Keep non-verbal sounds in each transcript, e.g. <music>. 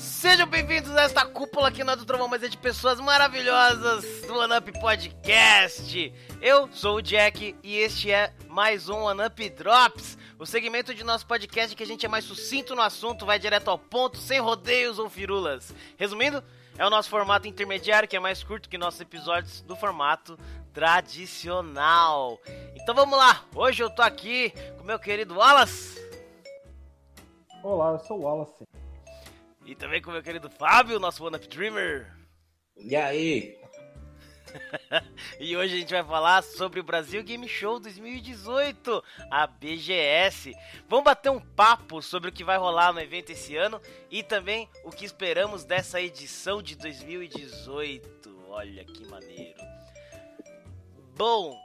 Sejam bem-vindos a esta cúpula aqui na do Trovão, mas é de pessoas maravilhosas do OneUp Podcast. Eu sou o Jack e este é mais um OneUp Drops, o segmento de nosso podcast que a gente é mais sucinto no assunto, vai direto ao ponto, sem rodeios ou firulas. Resumindo, é o nosso formato intermediário que é mais curto que nossos episódios do formato tradicional. Então vamos lá, hoje eu tô aqui com meu querido Wallace. Olá, eu sou o Wallace. E também com o meu querido Fábio, nosso One Up Dreamer. E aí? <laughs> e hoje a gente vai falar sobre o Brasil Game Show 2018, a BGS. Vamos bater um papo sobre o que vai rolar no evento esse ano e também o que esperamos dessa edição de 2018. Olha que maneiro. Bom,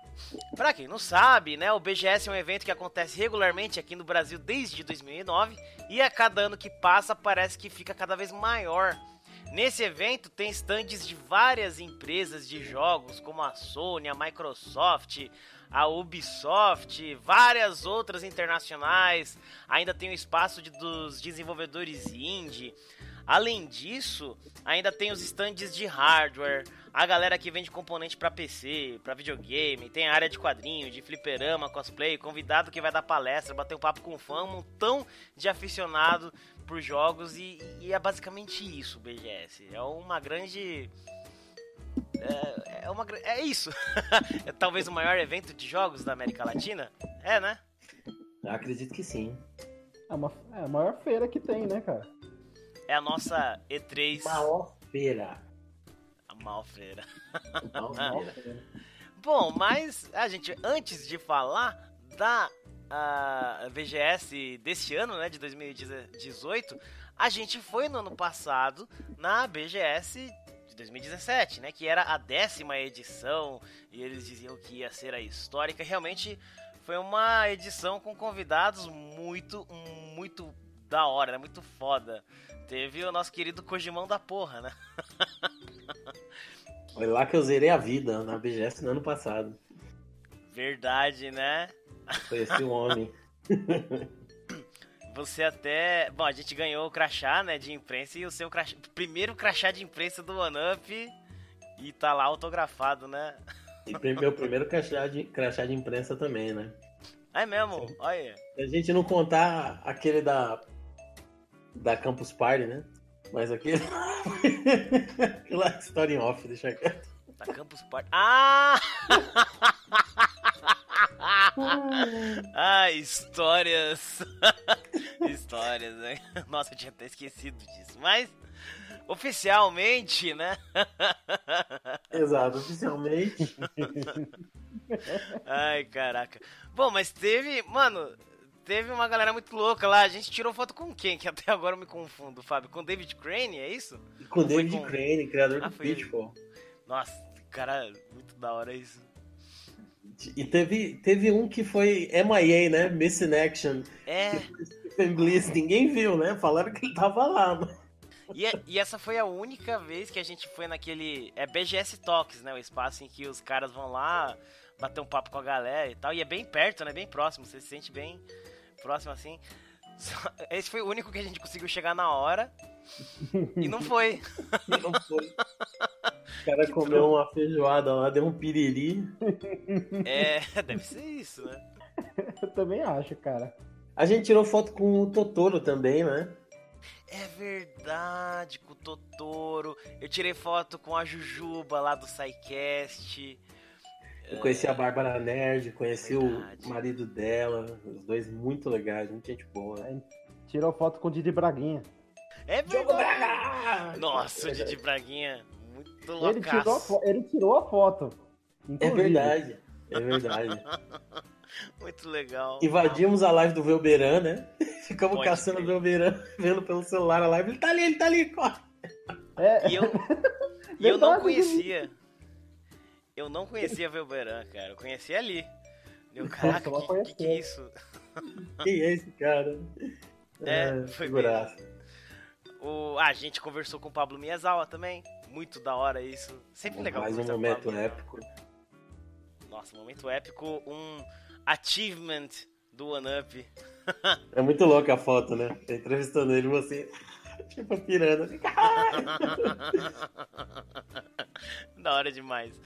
Pra quem não sabe, né, o BGS é um evento que acontece regularmente aqui no Brasil desde 2009 e a cada ano que passa parece que fica cada vez maior. Nesse evento tem stands de várias empresas de jogos, como a Sony, a Microsoft, a Ubisoft, várias outras internacionais. Ainda tem o espaço de, dos desenvolvedores indie. Além disso, ainda tem os stands de hardware, a galera que vende componente para PC, para videogame, tem a área de quadrinho, de fliperama, cosplay, convidado que vai dar palestra, bater um papo com fã, um montão de aficionado por jogos e, e é basicamente isso o BGS. É uma grande é, é, uma, é isso. <laughs> é talvez o maior evento de jogos da América Latina? É, né? Eu acredito que sim. É, uma, é a maior feira que tem, né, cara? É a nossa E3. Maior feira. A maior feira. Bom, mas a gente, antes de falar da uh, VGS desse ano, né, de 2018, a gente foi no ano passado na BGS de 2017, né, que era a décima edição e eles diziam que ia ser a histórica. Realmente foi uma edição com convidados muito, muito da hora, né, muito foda. Teve o nosso querido Kojimão da porra, né? <laughs> <laughs> Foi lá que eu zerei a vida, na BGS no ano passado. Verdade, né? Foi esse homem. <laughs> Você até. Bom, a gente ganhou o crachá, né, de imprensa e o seu crachá... primeiro crachá de imprensa do OneUp e tá lá autografado, né? E meu primeiro crachá de, crachá de imprensa também, né? É mesmo? Olha. Se a gente não contar aquele da da Campus Party, né? Mas aquele. Aquela <laughs> história em off, deixa quieto. Da Campus Party. Ah! ah, histórias. <laughs> histórias, né? Nossa, eu tinha até esquecido disso. Mas, oficialmente, né? Exato, oficialmente. <laughs> Ai, caraca. Bom, mas teve. Mano, teve uma galera muito louca lá. A gente tirou foto com quem? Que até agora eu me confundo, Fábio. Com David Crane, é isso? Com Ou David com... Crane, criador ah, do Pitfall. Nossa, cara, muito da hora isso. E teve, teve um que foi MIA, né? Missing Action. É. Stephen Bliss, ninguém viu, né? Falaram que ele tava lá, mano. E, é, e, essa foi a única vez que a gente foi naquele. É BGS Talks, né? O espaço em que os caras vão lá bater um papo com a galera e tal. E é bem perto, né? Bem próximo. Você se sente bem próximo assim. <laughs> Esse foi o único que a gente conseguiu chegar na hora. e não foi. E <laughs> não foi. O cara que comeu uma feijoada lá, deu um piriri. É, deve ser isso, né? Eu também acho, cara. A gente tirou foto com o Totoro também, né? É verdade, com o Totoro. Eu tirei foto com a Jujuba lá do SciCast. Eu conheci a Bárbara Nerd, conheci Verdade. o marido dela, os dois muito legais, muita gente boa. Aí, tirou foto com o Didi Braguinha. É verdade! Nossa, o Didi Braguinha, muito louco. Ele tirou, ele tirou a foto. Inclusive. É verdade, é verdade. <laughs> muito legal. Invadimos a live do Velberan, né? <laughs> Ficamos Pode caçando o Velberan, <laughs> vendo pelo celular a live. Ele tá ali, ele tá ali, corre! É. E eu, e eu não conhecia. Eu não conhecia Velberan, cara. Eu conhecia ali. Meu, caraca, que, que, que, é isso? Quem é esse cara? <laughs> É, é foi figuraça. O, ah, a gente conversou com o Pablo Miyazawa também. Muito da hora isso. Sempre legal Mais um momento épico. Nossa, momento épico. Um achievement do One Up. <laughs> é muito louca a foto, né? Entrevistando ele você. Tipo pirando. <laughs> da hora demais.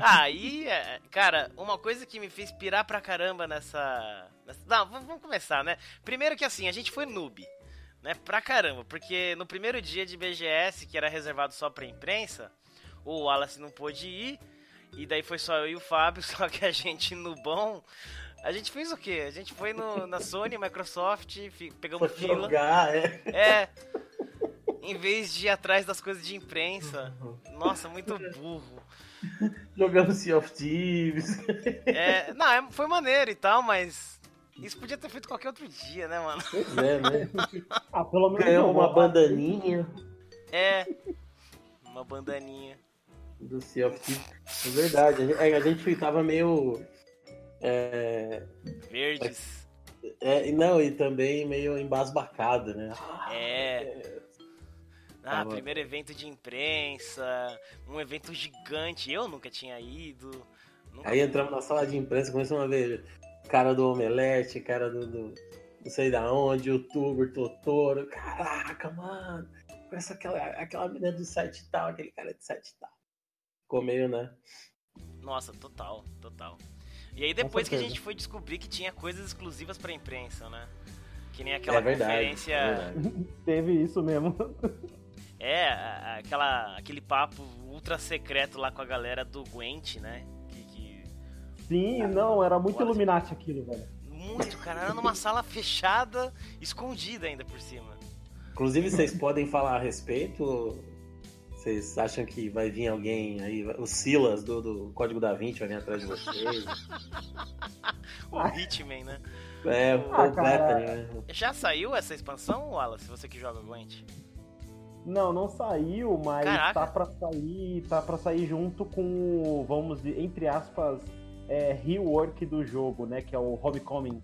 Aí, ah, cara, uma coisa que me fez pirar pra caramba nessa. nessa... Não, vamos começar, né? Primeiro que assim, a gente foi noob. Né, pra caramba, porque no primeiro dia de BGS, que era reservado só pra imprensa, o Wallace não pôde ir, e daí foi só eu e o Fábio, <laughs> só que a gente no bom. A gente fez o quê? A gente foi no, na Sony, Microsoft, pegamos foi fila. Jogar, é. é. Em vez de ir atrás das coisas de imprensa. Nossa, muito <laughs> burro. Jogamos Sea of Thieves. É, não, é, foi maneiro e tal, mas isso podia ter feito qualquer outro dia, né, mano? Pois é, né? ah, pelo menos Ganhou uma bandaninha. É, uma bandaninha. Do Sea of Thieves. É verdade, a gente tava meio... É... Verdes. É, não, e também meio embasbacado, né? É. Ah, Tava... primeiro evento de imprensa, um evento gigante, eu nunca tinha ido. Nunca Aí entramos na sala de imprensa, começamos a ver cara do Omelete, cara do, do não sei da onde, youtuber, Totoro. Caraca, mano, conhece aquela, aquela menina do site tal, aquele cara de site tal. Ficou meio, né? Nossa, total, total. E aí depois que a gente foi descobrir que tinha coisas exclusivas pra imprensa, né? Que nem aquela é verdade, conferência. É <laughs> Teve isso mesmo. <laughs> É, aquela, aquele papo ultra secreto lá com a galera do Gwent, né? Que, que... Sim, ah, não, era muito Illuminati aquilo, velho. Muito, cara. Era numa sala fechada, escondida ainda por cima. Inclusive, vocês podem falar a respeito? Vocês acham que vai vir alguém aí, o Silas do, do Código da Vinci vai vir atrás de vocês? <laughs> o Hitman, né? É, o ah, né? Já saiu essa expansão, Wallace, você que joga Gwent? Não, não saiu, mas Caraca. tá para sair, tá para sair junto com, vamos dizer, entre aspas, é, rework do jogo, né, que é o Homecoming.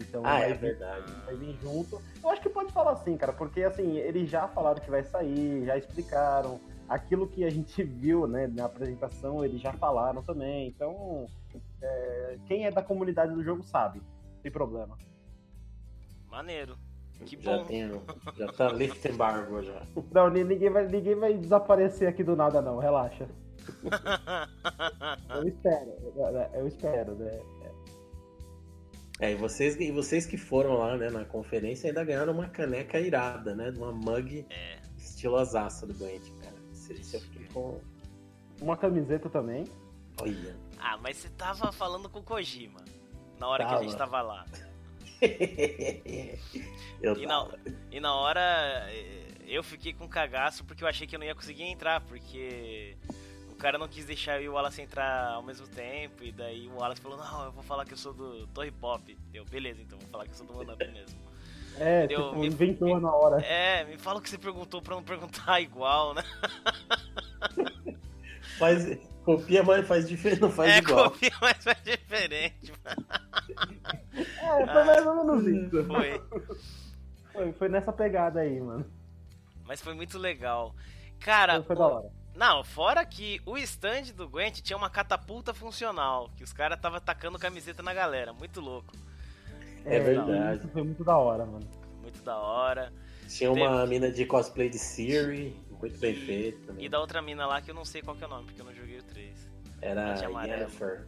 Então ah, é vir, verdade. Vai vir junto. Eu acho que pode falar assim, cara, porque assim, eles já falaram que vai sair, já explicaram. Aquilo que a gente <laughs> viu, né, na apresentação, eles já falaram também. Então, é, quem é da comunidade do jogo sabe, tem problema. Maneiro. Que já bom. Tem, já tá lift embargo já. <laughs> Não, ninguém vai, ninguém vai desaparecer aqui do nada, não, relaxa. <laughs> eu espero, eu espero, né? É, e vocês, e vocês que foram lá, né, na conferência ainda ganharam uma caneca irada, né? Uma mug é. estilosaça do Gwent, cara. Isso eu fiquei com. Uma camiseta também. Olha. Ah, mas você tava falando com o Kojima na hora tava. que a gente tava lá. E, na, e na hora eh, eu fiquei com cagaço porque eu achei que eu não ia conseguir entrar, porque o cara não quis deixar eu e o Wallace entrar ao mesmo tempo, e daí o Wallace falou, não, eu vou falar que eu sou do Torre Pop. Deu, beleza, então vou falar que eu sou do One mesmo. É, Deu, tipo, me, inventou me, na hora. É, me fala o que você perguntou pra não perguntar <laughs> igual, né? Faz, copia, mas faz diferente, não faz é, igual. É, copia, mas faz diferente. É, foi mais ou menos isso. Foi. foi. Foi nessa pegada aí, mano. Mas foi muito legal. Cara. Foi, foi da hora. Não, fora que o stand do Gwent tinha uma catapulta funcional, que os caras estavam atacando camiseta na galera, muito louco. É, é verdade. Isso foi muito da hora, mano. Muito da hora. Tinha Teve... uma mina de cosplay de Siri, muito bem feito também. E da outra mina lá que eu não sei qual que é o nome, porque eu não joguei o 3. Era a Yennefer.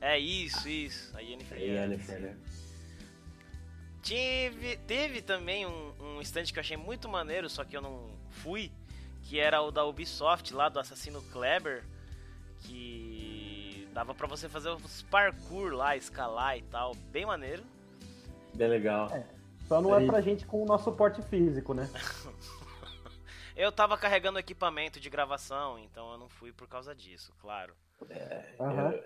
É isso, isso. A Yennefer. A Yennefer, né? Tive, teve também um, um stand que eu achei muito maneiro, só que eu não fui, que era o da Ubisoft lá do Assassino Kleber, que dava para você fazer os parkour lá, escalar e tal, bem maneiro. Bem legal. É, só não Aí... é pra gente com o nosso porte físico, né? <laughs> eu tava carregando equipamento de gravação, então eu não fui por causa disso, claro. É, uhum. eu,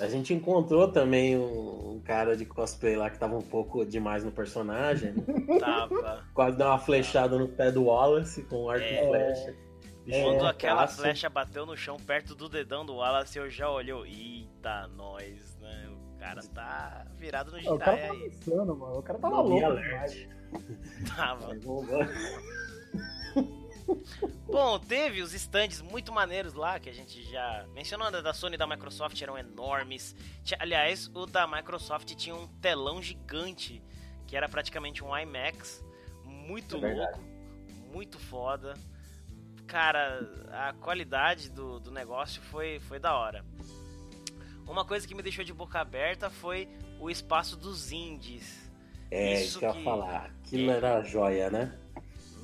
a gente encontrou também um, cara de cosplay lá que tava um pouco demais no personagem. <laughs> Tava. Quase deu uma flechada no pé do Wallace com um arco é... e flecha. Quando é, aquela flecha bateu no chão perto do dedão do Wallace, eu já olhei, eita, nós, né? O cara tá virado no Jedi O cara tá pensando, mano. O cara tava louco demais. <laughs> Tava. Bom, teve os stands muito maneiros lá, que a gente já mencionou, da Sony e da Microsoft eram enormes. Aliás, o da Microsoft tinha um telão gigante, que era praticamente um IMAX, muito é louco, muito foda. Cara, a qualidade do, do negócio foi, foi da hora. Uma coisa que me deixou de boca aberta foi o espaço dos indies. É, isso que eu ia falar. Aquilo é... era joia, né?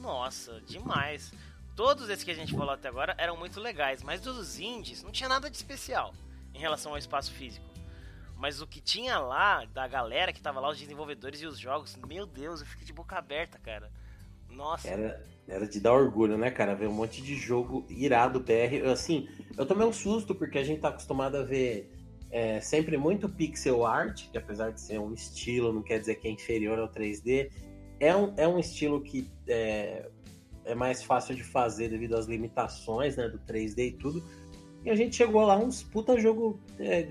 Nossa, demais. Todos esses que a gente falou até agora eram muito legais, mas dos indies não tinha nada de especial em relação ao espaço físico. Mas o que tinha lá, da galera que tava lá, os desenvolvedores e os jogos, meu Deus, eu fiquei de boca aberta, cara. Nossa. Era, era de dar orgulho, né, cara? Ver um monte de jogo irado PR. Assim, eu tomei um susto porque a gente tá acostumado a ver é, sempre muito pixel art, que apesar de ser um estilo, não quer dizer que é inferior ao 3D. É um, é um estilo que é, é mais fácil de fazer devido às limitações né, do 3D e tudo. E a gente chegou lá uns puta jogo é,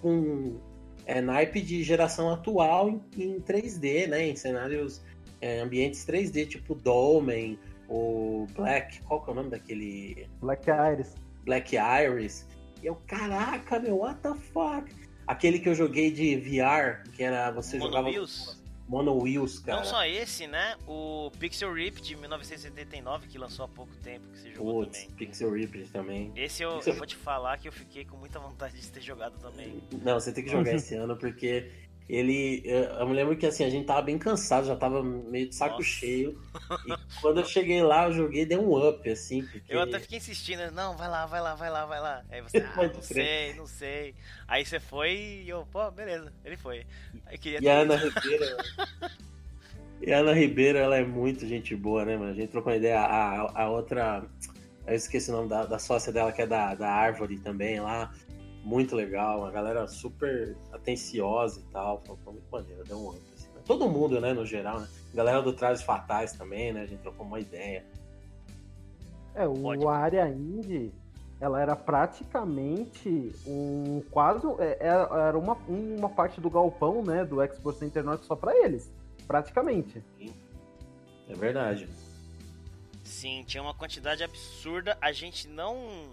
com é, naipe de geração atual em, em 3D, né? Em cenários, é, ambientes 3D, tipo Dolmen, o Black, qual que é o nome daquele? Black Iris. Black Iris. E eu, caraca, meu, what the fuck? Aquele que eu joguei de VR, que era você Mono jogava. Wheels? Mono Wheels, cara. Não só esse, né? O Pixel Rip de 1979, que lançou há pouco tempo, que você jogou Putz, também. Pixel Rip também. Esse eu, Pixel- eu vou te falar que eu fiquei com muita vontade de ter jogado também. Não, você tem que jogar <laughs> esse ano, porque ele. Eu me lembro que assim, a gente tava bem cansado, já tava meio de saco Nossa. cheio. E <laughs> quando eu cheguei lá, eu joguei, dei um up, assim. Porque... Eu até fiquei insistindo, não, vai lá, vai lá, vai lá, vai lá. Aí você, <laughs> ah, não sei, não sei. Aí você foi e eu, pô, beleza, ele foi. Aí queria E a Ana Ribeira. <laughs> e a Ana Ribeira, ela é muito gente boa, né, mano? A gente trocou uma ideia. A, a, a outra. Eu esqueci o nome da, da sócia dela, que é da, da Árvore também lá. Muito legal, uma galera super atenciosa e tal. Foi foi muito maneiro, deu um up. assim, né? Todo mundo, né, no geral, né? Galera do Trajes Fatais também, né? A gente trocou uma ideia. É, o a área indie, ela era praticamente um quase é, era era uma, uma parte do galpão, né, do Expo Center Norte só pra eles, praticamente. É verdade. Sim, tinha uma quantidade absurda. A gente não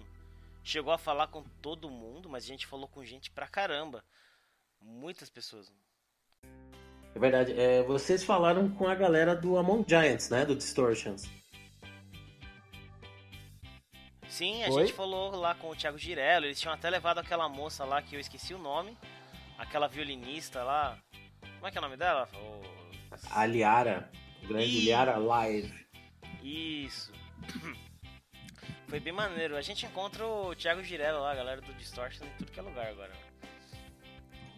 chegou a falar com todo mundo, mas a gente falou com gente pra caramba. Muitas pessoas. É verdade. É, vocês falaram com a galera do Among Giants, né? Do Distortions. Sim, a Oi? gente falou lá com o Thiago Girello. Eles tinham até levado aquela moça lá que eu esqueci o nome. Aquela violinista lá. Como é que é o nome dela? O- A Liara. O grande Ih. Liara Live. Isso. <clears throat> Foi bem maneiro. A gente encontra o Thiago Girello lá, a galera do Distortion em tudo que é lugar agora.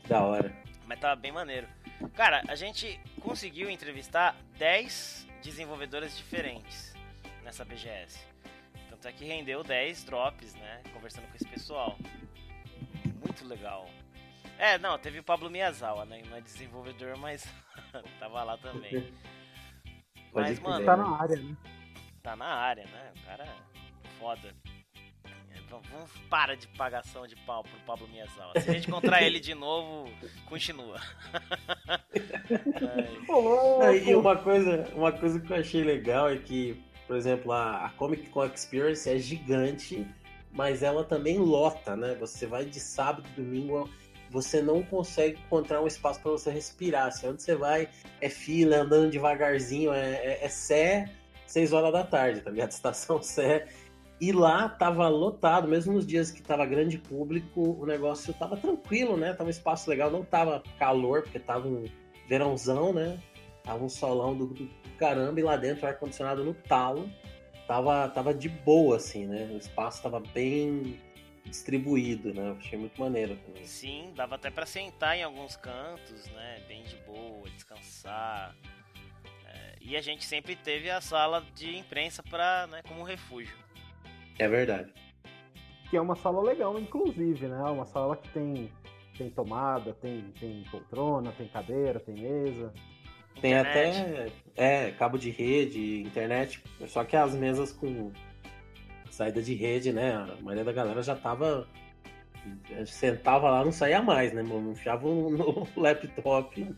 Da hora. Mas tava bem maneiro. Cara, a gente conseguiu entrevistar 10 desenvolvedoras diferentes nessa BGS. Tanto é que rendeu 10 drops, né? Conversando com esse pessoal. Muito legal. É, não, teve o Pablo Miyazawa, né? Não é desenvolvedor, mas <laughs> tava lá também. Pode Mas, mano, Tá na área, né? tá na área, né? O cara é foda. É, vamos- para de pagação de pau pro Pablo Miyazawa. Se a gente encontrar ele de novo, continua. <laughs> Ah, E uma coisa, uma coisa que eu achei legal é que, por exemplo, a, a Comic Con Experience é gigante, mas ela também lota, né? Você vai de sábado e domingo, você não consegue encontrar um espaço para você respirar. Se onde você vai é fila, andando devagarzinho, é, é, é Sé, 6 horas da tarde, tá ligado? <laughs> Estação Sé. E lá tava lotado, mesmo nos dias que tava grande público, o negócio tava tranquilo, né? Tava um espaço legal, não tava calor, porque tava um verãozão, né? Tava um solão do, do caramba e lá dentro ar-condicionado no talo. Tava, tava de boa, assim, né? O espaço tava bem distribuído, né? Achei muito maneiro também. Sim, dava até pra sentar em alguns cantos, né? Bem de boa, descansar. É, e a gente sempre teve a sala de imprensa pra, né, como refúgio. É verdade. Que é uma sala legal, inclusive, né? Uma sala que tem, tem tomada, tem, tem poltrona, tem cadeira, tem mesa. Tem Internet. até é, cabo de rede, internet, só que as mesas com saída de rede, né? A maioria da galera já tava. Sentava lá, não saía mais, né, mano? Enfiava um no <laughs> laptop.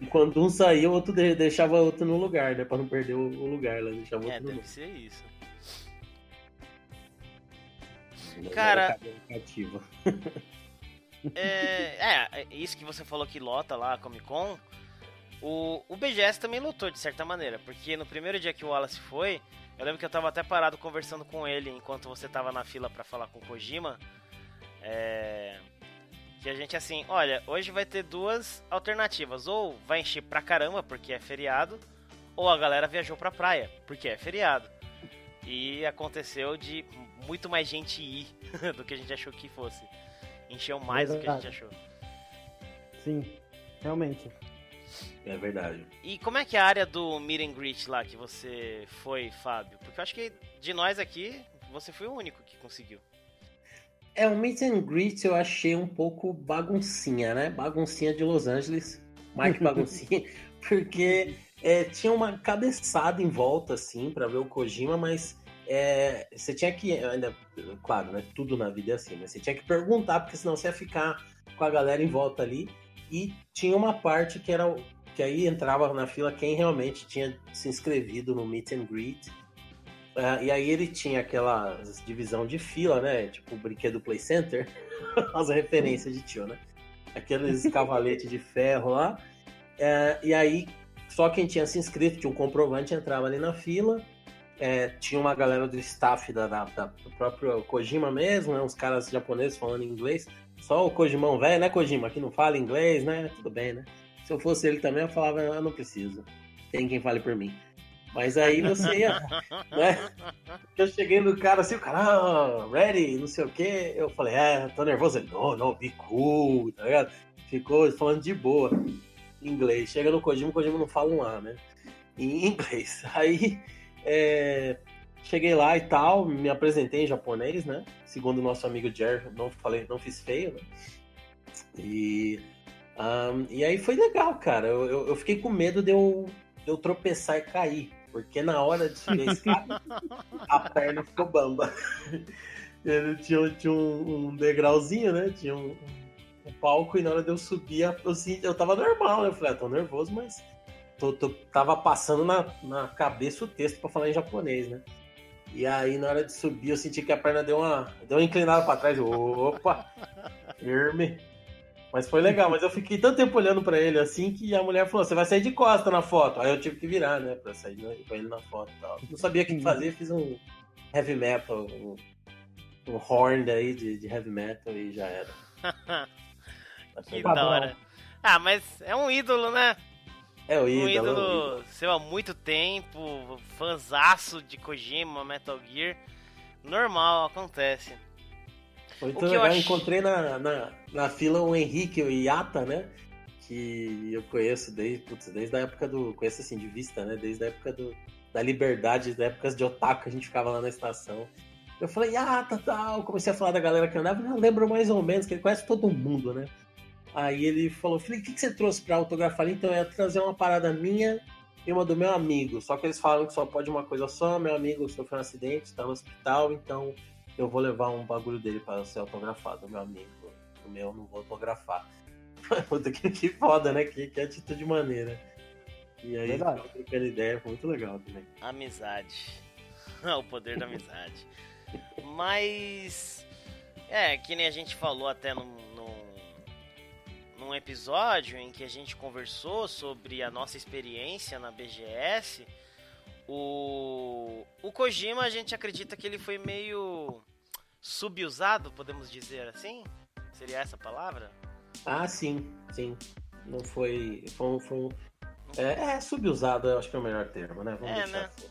E quando um saía, o outro de- deixava o outro no lugar, né? Pra não perder o lugar, né? Deixava É, outro no deve ser isso. Cara- cadeira cativa. <laughs> É, é, isso que você falou que lota lá a Comic Con. O, o BGS também lutou de certa maneira, porque no primeiro dia que o Wallace foi, eu lembro que eu tava até parado conversando com ele enquanto você tava na fila para falar com o Kojima. É, que a gente assim, olha, hoje vai ter duas alternativas. Ou vai encher pra caramba porque é feriado, ou a galera viajou pra praia porque é feriado. E aconteceu de muito mais gente ir <laughs> do que a gente achou que fosse. Encheu mais é do que a gente achou. Sim, realmente. É verdade. E como é que é a área do meet and greet lá que você foi, Fábio? Porque eu acho que de nós aqui, você foi o único que conseguiu. É, o meet and greet eu achei um pouco baguncinha, né? Baguncinha de Los Angeles. Mike baguncinha. <laughs> porque é, tinha uma cabeçada em volta, assim, para ver o Kojima, mas é, você tinha que, ainda, claro, né? Tudo na vida é assim, mas você tinha que perguntar, porque senão você ia ficar com a galera em volta ali. E tinha uma parte que era que aí entrava na fila quem realmente tinha se inscrevido no meet and greet. Uh, e aí ele tinha aquela divisão de fila, né? Tipo o brinquedo Play Center. <laughs> As referências de tio, né? Aqueles <laughs> cavaletes de ferro lá. Uh, e aí, só quem tinha se inscrito, tinha um comprovante, entrava ali na fila. É, tinha uma galera do staff da, da, da, do próprio Kojima mesmo, né? Uns caras japoneses falando inglês. Só o Kojimão velho, né, Kojima? Que não fala inglês, né? Tudo bem, né? Se eu fosse ele também, eu falava, eu não preciso. Tem quem fale por mim. Mas aí você ia, <laughs> né? Eu cheguei no cara assim, o cara, ah, ready, não sei o quê. Eu falei, é, tô nervoso. Ele, não, não, be cool, tá ligado? Ficou falando de boa, em inglês. Chega no Kojima, o Kojima não fala um A, né? Em inglês. <laughs> Aí, é, cheguei lá e tal, me apresentei em japonês, né? Segundo o nosso amigo Jer, não falei, não fiz feio, né? E um, e aí foi legal, cara. Eu, eu, eu, fiquei com medo de eu, de eu tropeçar e cair. Porque na hora de subir a escada, a perna ficou bamba. <laughs> Ele tinha, tinha um, um, degrauzinho, né? Tinha um, um, palco e na hora de eu subir, eu, assim, eu tava normal, né? Eu falei, ah, tô nervoso, mas tô, tô, tava passando na, na cabeça o texto para falar em japonês, né? E aí, na hora de subir, eu senti que a perna deu uma, deu uma inclinada para trás. Opa! <laughs> Firme. Mas foi legal, mas eu fiquei tanto tempo olhando para ele assim que a mulher falou: você vai sair de costa na foto. Aí eu tive que virar, né, pra sair com ele na foto e tal. Não sabia o que fazer, fiz um heavy metal, um, um horn daí de, de heavy metal e já era. <laughs> que da hora. Ah, mas é um ídolo, né? É o ídolo. Um ídolo seu há muito tempo, fanzaço de Kojima, Metal Gear. Normal, acontece. Então, eu, encontrei na, na, na fila o Henrique o Iata, né? Que eu conheço desde, putz, desde a época do. Conheço assim, de vista, né? Desde a época do, da liberdade, da época de otaku, a gente ficava lá na estação. Eu falei, ah, tá, tal. Comecei a falar da galera que andava, eu lembro mais ou menos, que ele conhece todo mundo, né? Aí ele falou, falei, o que, que você trouxe pra autografar? Então eu ia trazer uma parada minha e uma do meu amigo. Só que eles falaram que só pode uma coisa só, meu amigo sofreu um acidente, tá no hospital, então eu vou levar um bagulho dele para ser autografado, meu amigo. O meu eu não vou autografar. <laughs> Puta que, que foda, né? Que, que atitude maneira. E aí, trocando ideia, foi muito legal também. Amizade. <laughs> o poder da amizade. Mas. É, que nem a gente falou até num, num, episódio em que a gente conversou sobre a nossa experiência na BGS o, o Kojima, a gente acredita que ele foi meio subusado, podemos dizer assim? Seria essa a palavra? Ah, sim, sim. Não foi. Foi, foi é, é subusado, eu acho que é o melhor termo, né? Vamos é, né? Assim.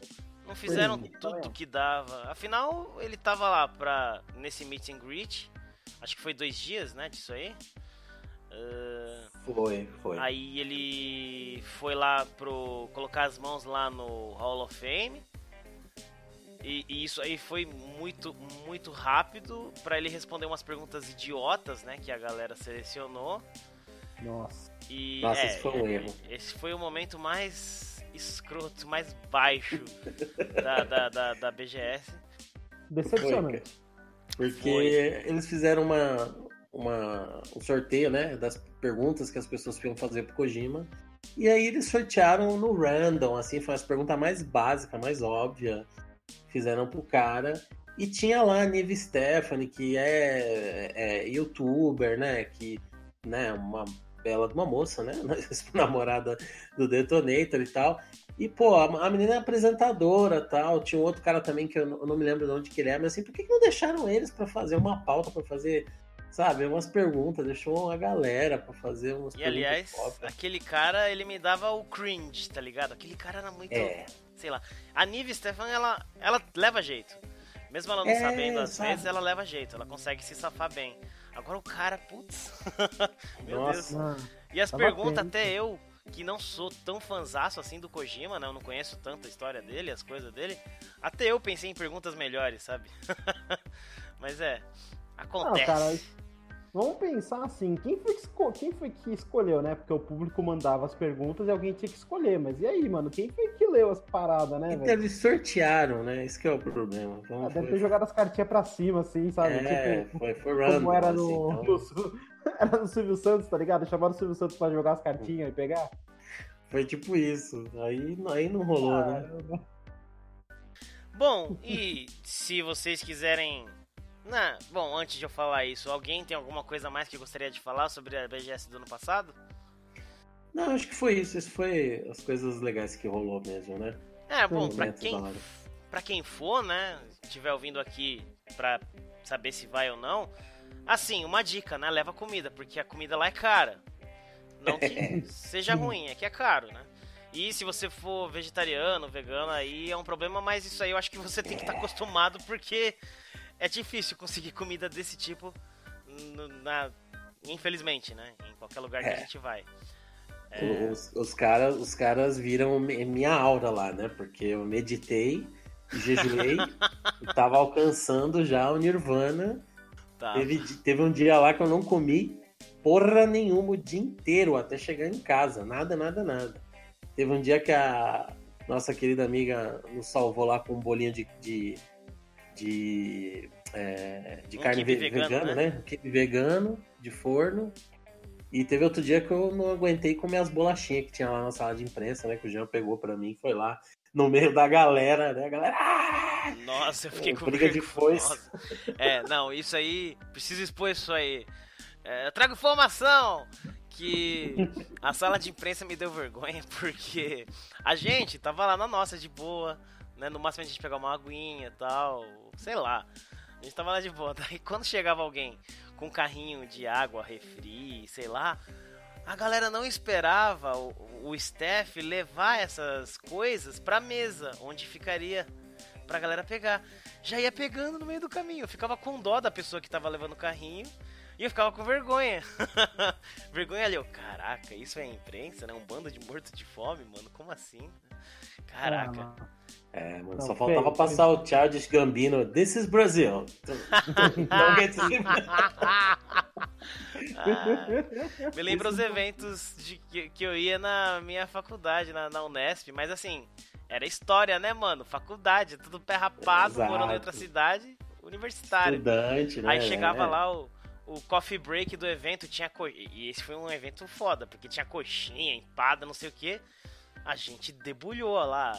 Não fizeram foi tudo que dava. Afinal, ele tava lá pra, nesse meet and greet. Acho que foi dois dias, né? Disso aí. Uh, foi, foi. Aí ele foi lá pro colocar as mãos lá no Hall of Fame. E, e isso aí foi muito, muito rápido para ele responder umas perguntas idiotas, né? Que a galera selecionou. Nossa. E, Nossa, é, esse foi um erro. Esse foi o momento mais escroto, mais baixo <laughs> da, da, da, da, BGS. Decepcionante. Porque foi. eles fizeram uma, uma, um sorteio, né, das perguntas que as pessoas podiam fazer pro Kojima. E aí eles sortearam no random, assim, foi as perguntas mais básicas, mais óbvia, fizeram pro cara. E tinha lá a Nive Stephanie, que é, é youtuber, né, que, né, uma bela de uma moça, né? <laughs> Namorada do Detonator e tal. E, pô, a, menina é apresentadora tal. Tinha um outro cara também que eu não, me lembro de onde que ele é, mas assim, por que não deixaram eles para fazer uma pauta, para fazer, sabe, umas perguntas? Deixou uma galera para fazer umas E perguntas. aliás, pop. aquele cara, ele me dava o cringe, tá ligado? Aquele cara era muito. É. Sei lá. A Nive Stefan, ela, ela leva jeito. Mesmo ela não É, sabendo às sabe? vezes, ela leva jeito. Ela consegue se safar bem. Agora o cara, putz. <laughs> Meu Nossa. Deus. Mano, E as Tá perguntas, até eu, que não sou tão fanzaço assim do Kojima, né? Eu não conheço tanto a história dele, as coisas dele. Até eu pensei em perguntas melhores, sabe? <laughs> Mas é. Não, Acontece. cara, vamos pensar assim, quem foi, que esco- quem foi que escolheu, né? Porque o público mandava as perguntas e alguém tinha que escolher. Mas e aí, mano? Quem foi que leu as paradas, né, Então eles sortearam, né? Esse que é o problema. Então, Ah, deve foi- ter jogado as cartinhas pra cima, assim, sabe? É, Tipo, foi, foi random, como era assim, <laughs> no, então- no Sil- era no Silvio Santos, tá ligado? Chamaram o Silvio Santos pra jogar as cartinhas e pegar. Foi tipo isso. Aí, aí não rolou, né? Caramba. Bom, e se vocês quiserem. Nah, bom, antes de eu falar isso, alguém tem alguma coisa mais que gostaria de falar sobre a BGS do ano passado? Não, acho que foi isso. Isso foi as coisas legais que rolou mesmo, né? É, bom, Sim, pra quem, pra quem for, né, estiver ouvindo aqui pra saber se vai ou não, assim, uma dica, né, leva comida, porque a comida lá é cara. Não que <laughs> seja ruim, é que é caro, né? E se você for vegetariano, vegano, aí é um problema, mas isso aí eu acho que você tem que estar acostumado, porque é difícil conseguir comida desse tipo, na, infelizmente, né? Em qualquer lugar que a É. gente vai. É. Os, os, caras, os caras viram mi- minha aura lá, né? Porque eu meditei, jejuei e <laughs> tava alcançando já o Nirvana. Tá. Teve, teve um dia lá que eu não comi porra nenhuma o dia inteiro até chegar em casa. Nada, nada, nada. Teve um dia que a nossa querida amiga nos salvou lá com um bolinho de. de, de, é, de Um carne ve- vegano, vegana, né? né? Quibe vegano, de forno. E teve outro dia que eu não aguentei comer as bolachinhas que tinha lá na sala de imprensa, né? Que o Jean pegou pra mim, foi lá no meio da galera, né? A galera. "Ah!" Nossa, eu fiquei com briga de foice. É, não, isso aí, preciso expor isso aí. É, eu trago informação que a sala de imprensa me deu vergonha <laughs> porque a gente tava lá na nossa de boa, né? No máximo a gente pegar uma aguinha e tal, sei lá. A gente tava lá de boa. Daí <laughs> quando chegava alguém com um carrinho de água, refri, sei lá, a galera não esperava o, o staff levar essas coisas pra mesa, onde ficaria pra galera pegar. Já ia pegando no meio do caminho. Eu ficava com dó da pessoa que tava levando o carrinho. E eu ficava com vergonha. <laughs> vergonha ali, eu, caraca, isso é imprensa, né? Um bando de morto de fome, mano. Como assim? Caraca. É, mano, Não, só feio, faltava passar o Charles Gambino. This is Brazil. <laughs> Não get Ah, me lembra os eventos de que, que eu ia na minha faculdade, na, na Unesp, mas assim, era história, né, mano? Faculdade, tudo pé rapado, Exato. morando em outra cidade, universitário. Estudante, né? Aí chegava É. lá o, o coffee break do evento, tinha co... E esse foi um evento foda, porque tinha coxinha, empada, não sei o que. A gente debulhou lá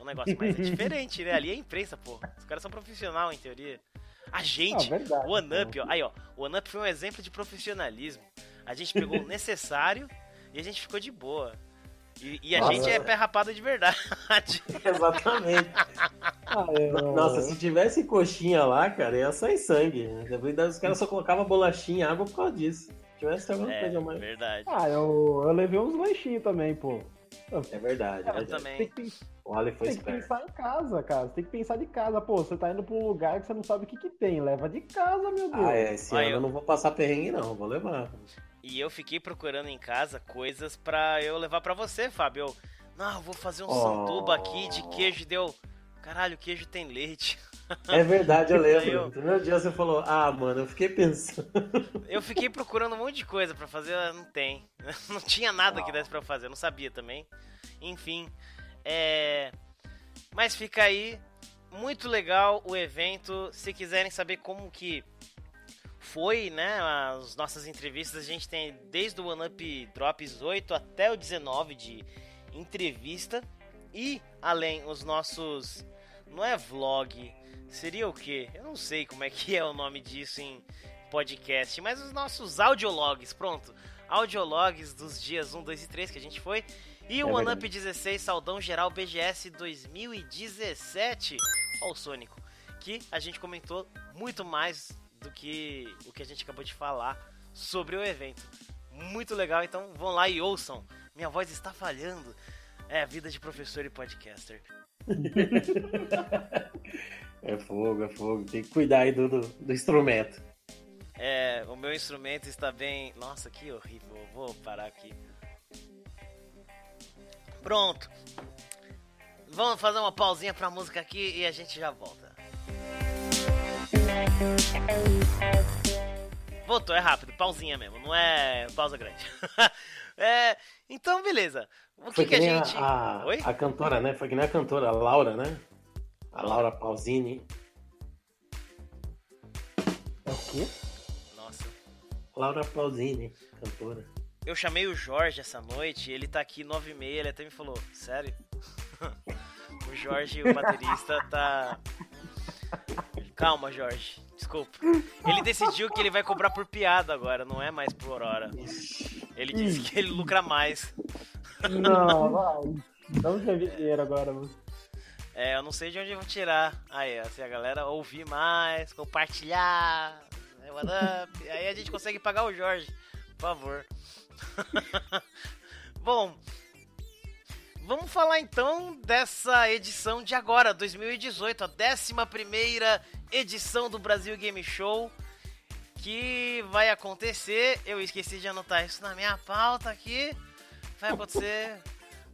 o negócio, mas é <laughs> diferente, né? Ali é imprensa, pô. Os caras são profissional, em teoria. A gente, Ah, o OneUp, ó. Aí, ó. O OneUp foi um exemplo de profissionalismo. A gente pegou o <laughs> necessário e a gente ficou de boa. E, e a Nossa. gente é pé rapado de verdade. <laughs> Exatamente. Ah, eu- Nossa, se tivesse coxinha lá, cara, ia sair sangue. né? Os caras só colocavam bolachinha e água por causa disso. Se tivesse alguma É, coisa mais. verdade. Ah, eu, eu levei uns lanchinhos também, pô. É verdade. é Eu verdade. também. Tem que, O Ali foi tem que esperto. pensar em casa, cara. Você tem que pensar de casa. Pô, você tá indo pra um lugar que você não sabe o que, que tem. Leva de casa, meu Deus. Ah, é. Esse Aí ano eu- eu não vou passar perrengue, não. Vou levar. E eu fiquei procurando em casa coisas pra eu levar pra você, Fábio. Eu, não, eu vou fazer um Oh. sanduba aqui de queijo. Deu, caralho, queijo tem leite. É verdade, eu lembro. eu- No primeiro dia você falou, ah, mano, eu fiquei pensando. <laughs> Eu fiquei procurando um monte de coisa pra fazer, não tem. <laughs> Não tinha nada que desse pra eu fazer, eu não sabia também. Enfim, é. Mas fica aí, muito legal o evento. Se quiserem saber como que foi, né, as nossas entrevistas, a gente tem desde o One Up Drops 8 até o 19 de entrevista. E além os nossos. Não é vlog, seria o quê? Eu não sei como é que é o nome disso em podcast, mas os nossos audiologs, pronto. audiologs dos dias 1, 2 e 3 que a gente foi. E o É One Up verdade. 16 Saudão Geral BGS 2017. Ó o Sônico. Que a gente comentou muito mais do que o que a gente acabou de falar sobre o evento. Muito legal, então vão lá e ouçam. Minha voz está falhando. É a vida de professor e podcaster. <laughs> É fogo, é fogo. Tem que cuidar aí do, do, do instrumento. É, o meu instrumento está bem. Nossa, que horrível. Eu Vou parar aqui. Pronto. Vamos fazer uma pausinha pra música aqui e a gente já volta. Voltou, é rápido, pausinha mesmo, não é pausa grande. <laughs> é, então, beleza. O que, Foi que a gente. a, a cantora, né? Foi que nem a cantora, a Laura, né? A Laura Pausini. É o quê? Nossa. Laura Pausini, cantora. Eu chamei o Jorge essa noite, ele tá aqui 9 e meia, ele até me falou, sério? <laughs> o Jorge, o baterista, tá... Calma, Jorge, desculpa. Ele decidiu que ele vai cobrar por piada agora, não é mais por hora. Ele disse que ele lucra mais. Não, vai. Dá um dinheiro agora, mano. É, eu não sei de onde vão tirar. Aí, se a galera ouvir mais, compartilhar, né, up, aí a gente consegue pagar o Jorge, por favor. <laughs> Bom, vamos falar então dessa edição de agora, 2018, a 11 edição do Brasil Game Show, que vai acontecer. Eu esqueci de anotar isso na minha pauta aqui. Vai acontecer.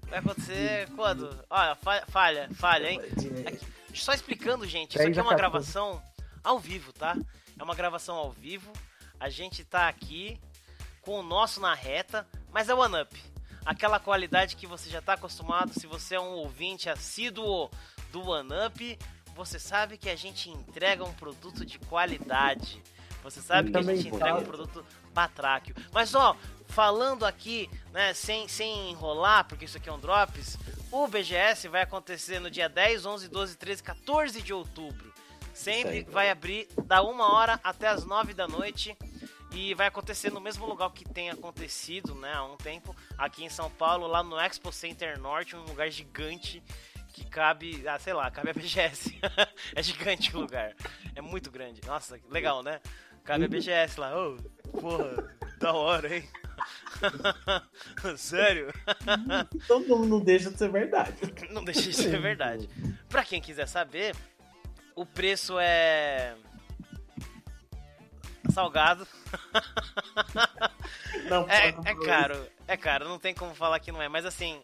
Vai acontecer quando? Olha, fa- falha, falha, hein? Aqui, só explicando, gente, isso 10 aqui é uma 14. gravação ao vivo, tá? É uma gravação ao vivo. A gente tá aqui com o nosso na reta, mas é One Up. Aquela qualidade que você já tá acostumado, se você é um ouvinte assíduo do One Up, você sabe que a gente entrega um produto de qualidade. Você sabe que a gente entrega um produto batráquio. Mas ó, falando aqui, né, sem, sem enrolar, porque isso aqui é um Drops, o BGS vai acontecer no dia 10, 11, 12, 13, 14 de outubro. Sempre vai abrir da uma hora até as 9 da noite. E vai acontecer no mesmo lugar que tem acontecido, né, há um tempo, aqui em São Paulo, lá no Expo Center Norte, um lugar gigante que cabe, ah, sei lá, cabe a BGS. <laughs> é gigante o lugar. É muito grande. Nossa, legal, né? Cabe a BGS lá. Ô, porra, da hora, hein? <laughs> Sério? Todo mundo não deixa de ser verdade. <laughs> Não deixa de ser verdade. Pra quem quiser saber, o preço é. salgado. <laughs> Não, É, é caro, é caro, não tem como falar que não é, mas assim.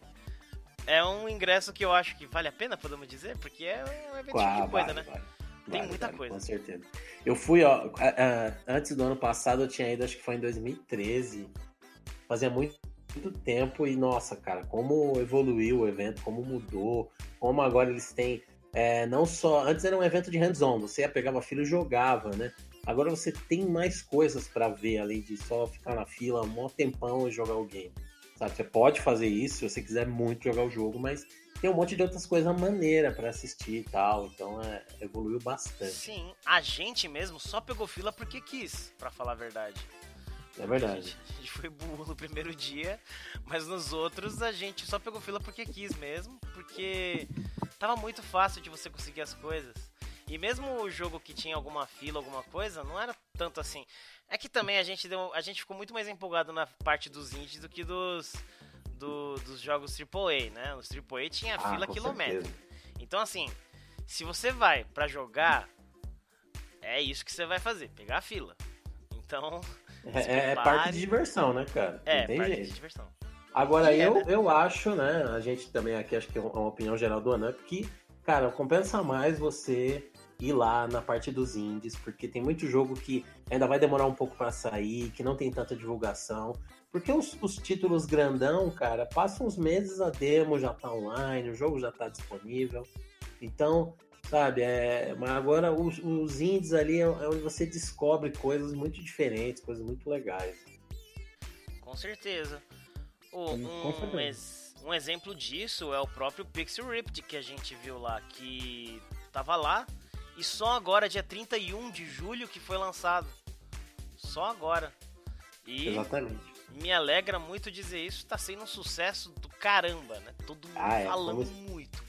É um ingresso que eu acho que vale a pena, podemos dizer, porque é um evento Ah, de coisa, vale, né? vale. Tem Vale, muita coisa. Com certeza. Eu fui, ó, antes do ano passado eu tinha ido, acho que foi em 2013. Fazia muito, muito tempo e, nossa, cara, como evoluiu o evento, como mudou, como agora eles têm. é, não só. Antes era um evento de hands-on, você ia pegar uma fila e jogava, né? Agora você tem mais coisas pra ver, além de só ficar na fila um tempão e jogar o game. Sabe? Você pode fazer isso se você quiser muito jogar o jogo, mas tem um monte de outras coisas maneiras pra assistir e tal. Então é, evoluiu bastante. Sim, a gente mesmo só pegou fila porque quis, pra falar a verdade. É A verdade. gente, a gente foi burro no primeiro dia, mas nos outros a gente só pegou fila porque quis mesmo, porque tava muito fácil de você conseguir as coisas. E mesmo o jogo que tinha alguma fila, alguma coisa, não era tanto assim. É que também a gente deu, a gente ficou muito mais empolgado na parte dos indies do que dos do- dos jogos AAA, né? Os AAA tinha Ah, fila quilométrica. certeza. Então assim, se você vai pra jogar, é isso que você vai fazer, pegar a fila. Então, É, é- é parte de diversão, né, cara? é, parte jeito. de diversão. Agora, E é, eu, né? eu acho, né? A gente também aqui, acho que é uma opinião geral do Anup, que, cara, compensa mais você ir lá na parte dos indies, porque tem muito jogo que ainda vai demorar um pouco pra sair, que não tem tanta divulgação. Porque os, os títulos grandão, cara, passam uns meses a demo já tá online, o jogo já tá disponível. Então, sabe, é, mas agora os, os indies ali é, é onde você descobre coisas muito diferentes, coisas muito legais. Com certeza. O- Sim, com um, certeza. um exemplo disso é o próprio Pixel Ripped que a gente viu lá, que tava lá e só agora, dia 31 de julho, que foi lançado. Só agora. E Exatamente. me alegra muito dizer isso, tá sendo um sucesso do caramba, né? Todo mundo Ah, é, falando muito.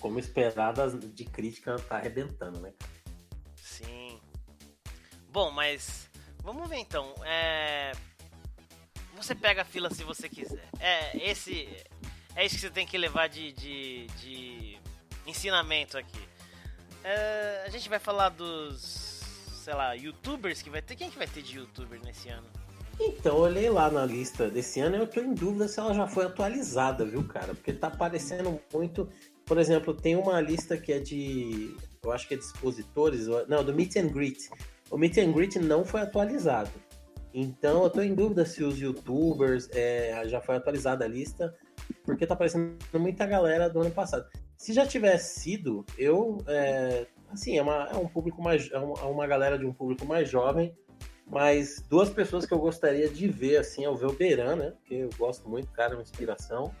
Como esperado, de crítica tá arrebentando, né? Sim. Bom, mas vamos ver então. É... Você pega a fila se você quiser. É esse, é isso que você tem que levar de, de, de ensinamento aqui. É, a gente vai falar dos, sei lá, YouTubers que vai ter. Quem que vai ter de YouTuber nesse ano? Então, eu olhei lá na lista desse ano e eu tô em dúvida se ela já foi atualizada, viu, cara? Porque tá aparecendo muito. Por exemplo, tem uma lista que é de. Eu acho que é de expositores. Não, do Meet and Greet. O Meet and Greet não foi atualizado. Então, eu tô em dúvida se os youtubers é, já foi atualizada a lista, porque tá aparecendo muita galera do ano passado. Se já tivesse sido, eu. é, assim, é, uma, é um público mais. É uma, é uma galera de um público mais jovem. Mas duas pessoas que eu gostaria de ver, assim, é o Velberan, né? Porque eu gosto muito, cara, é uma inspiração.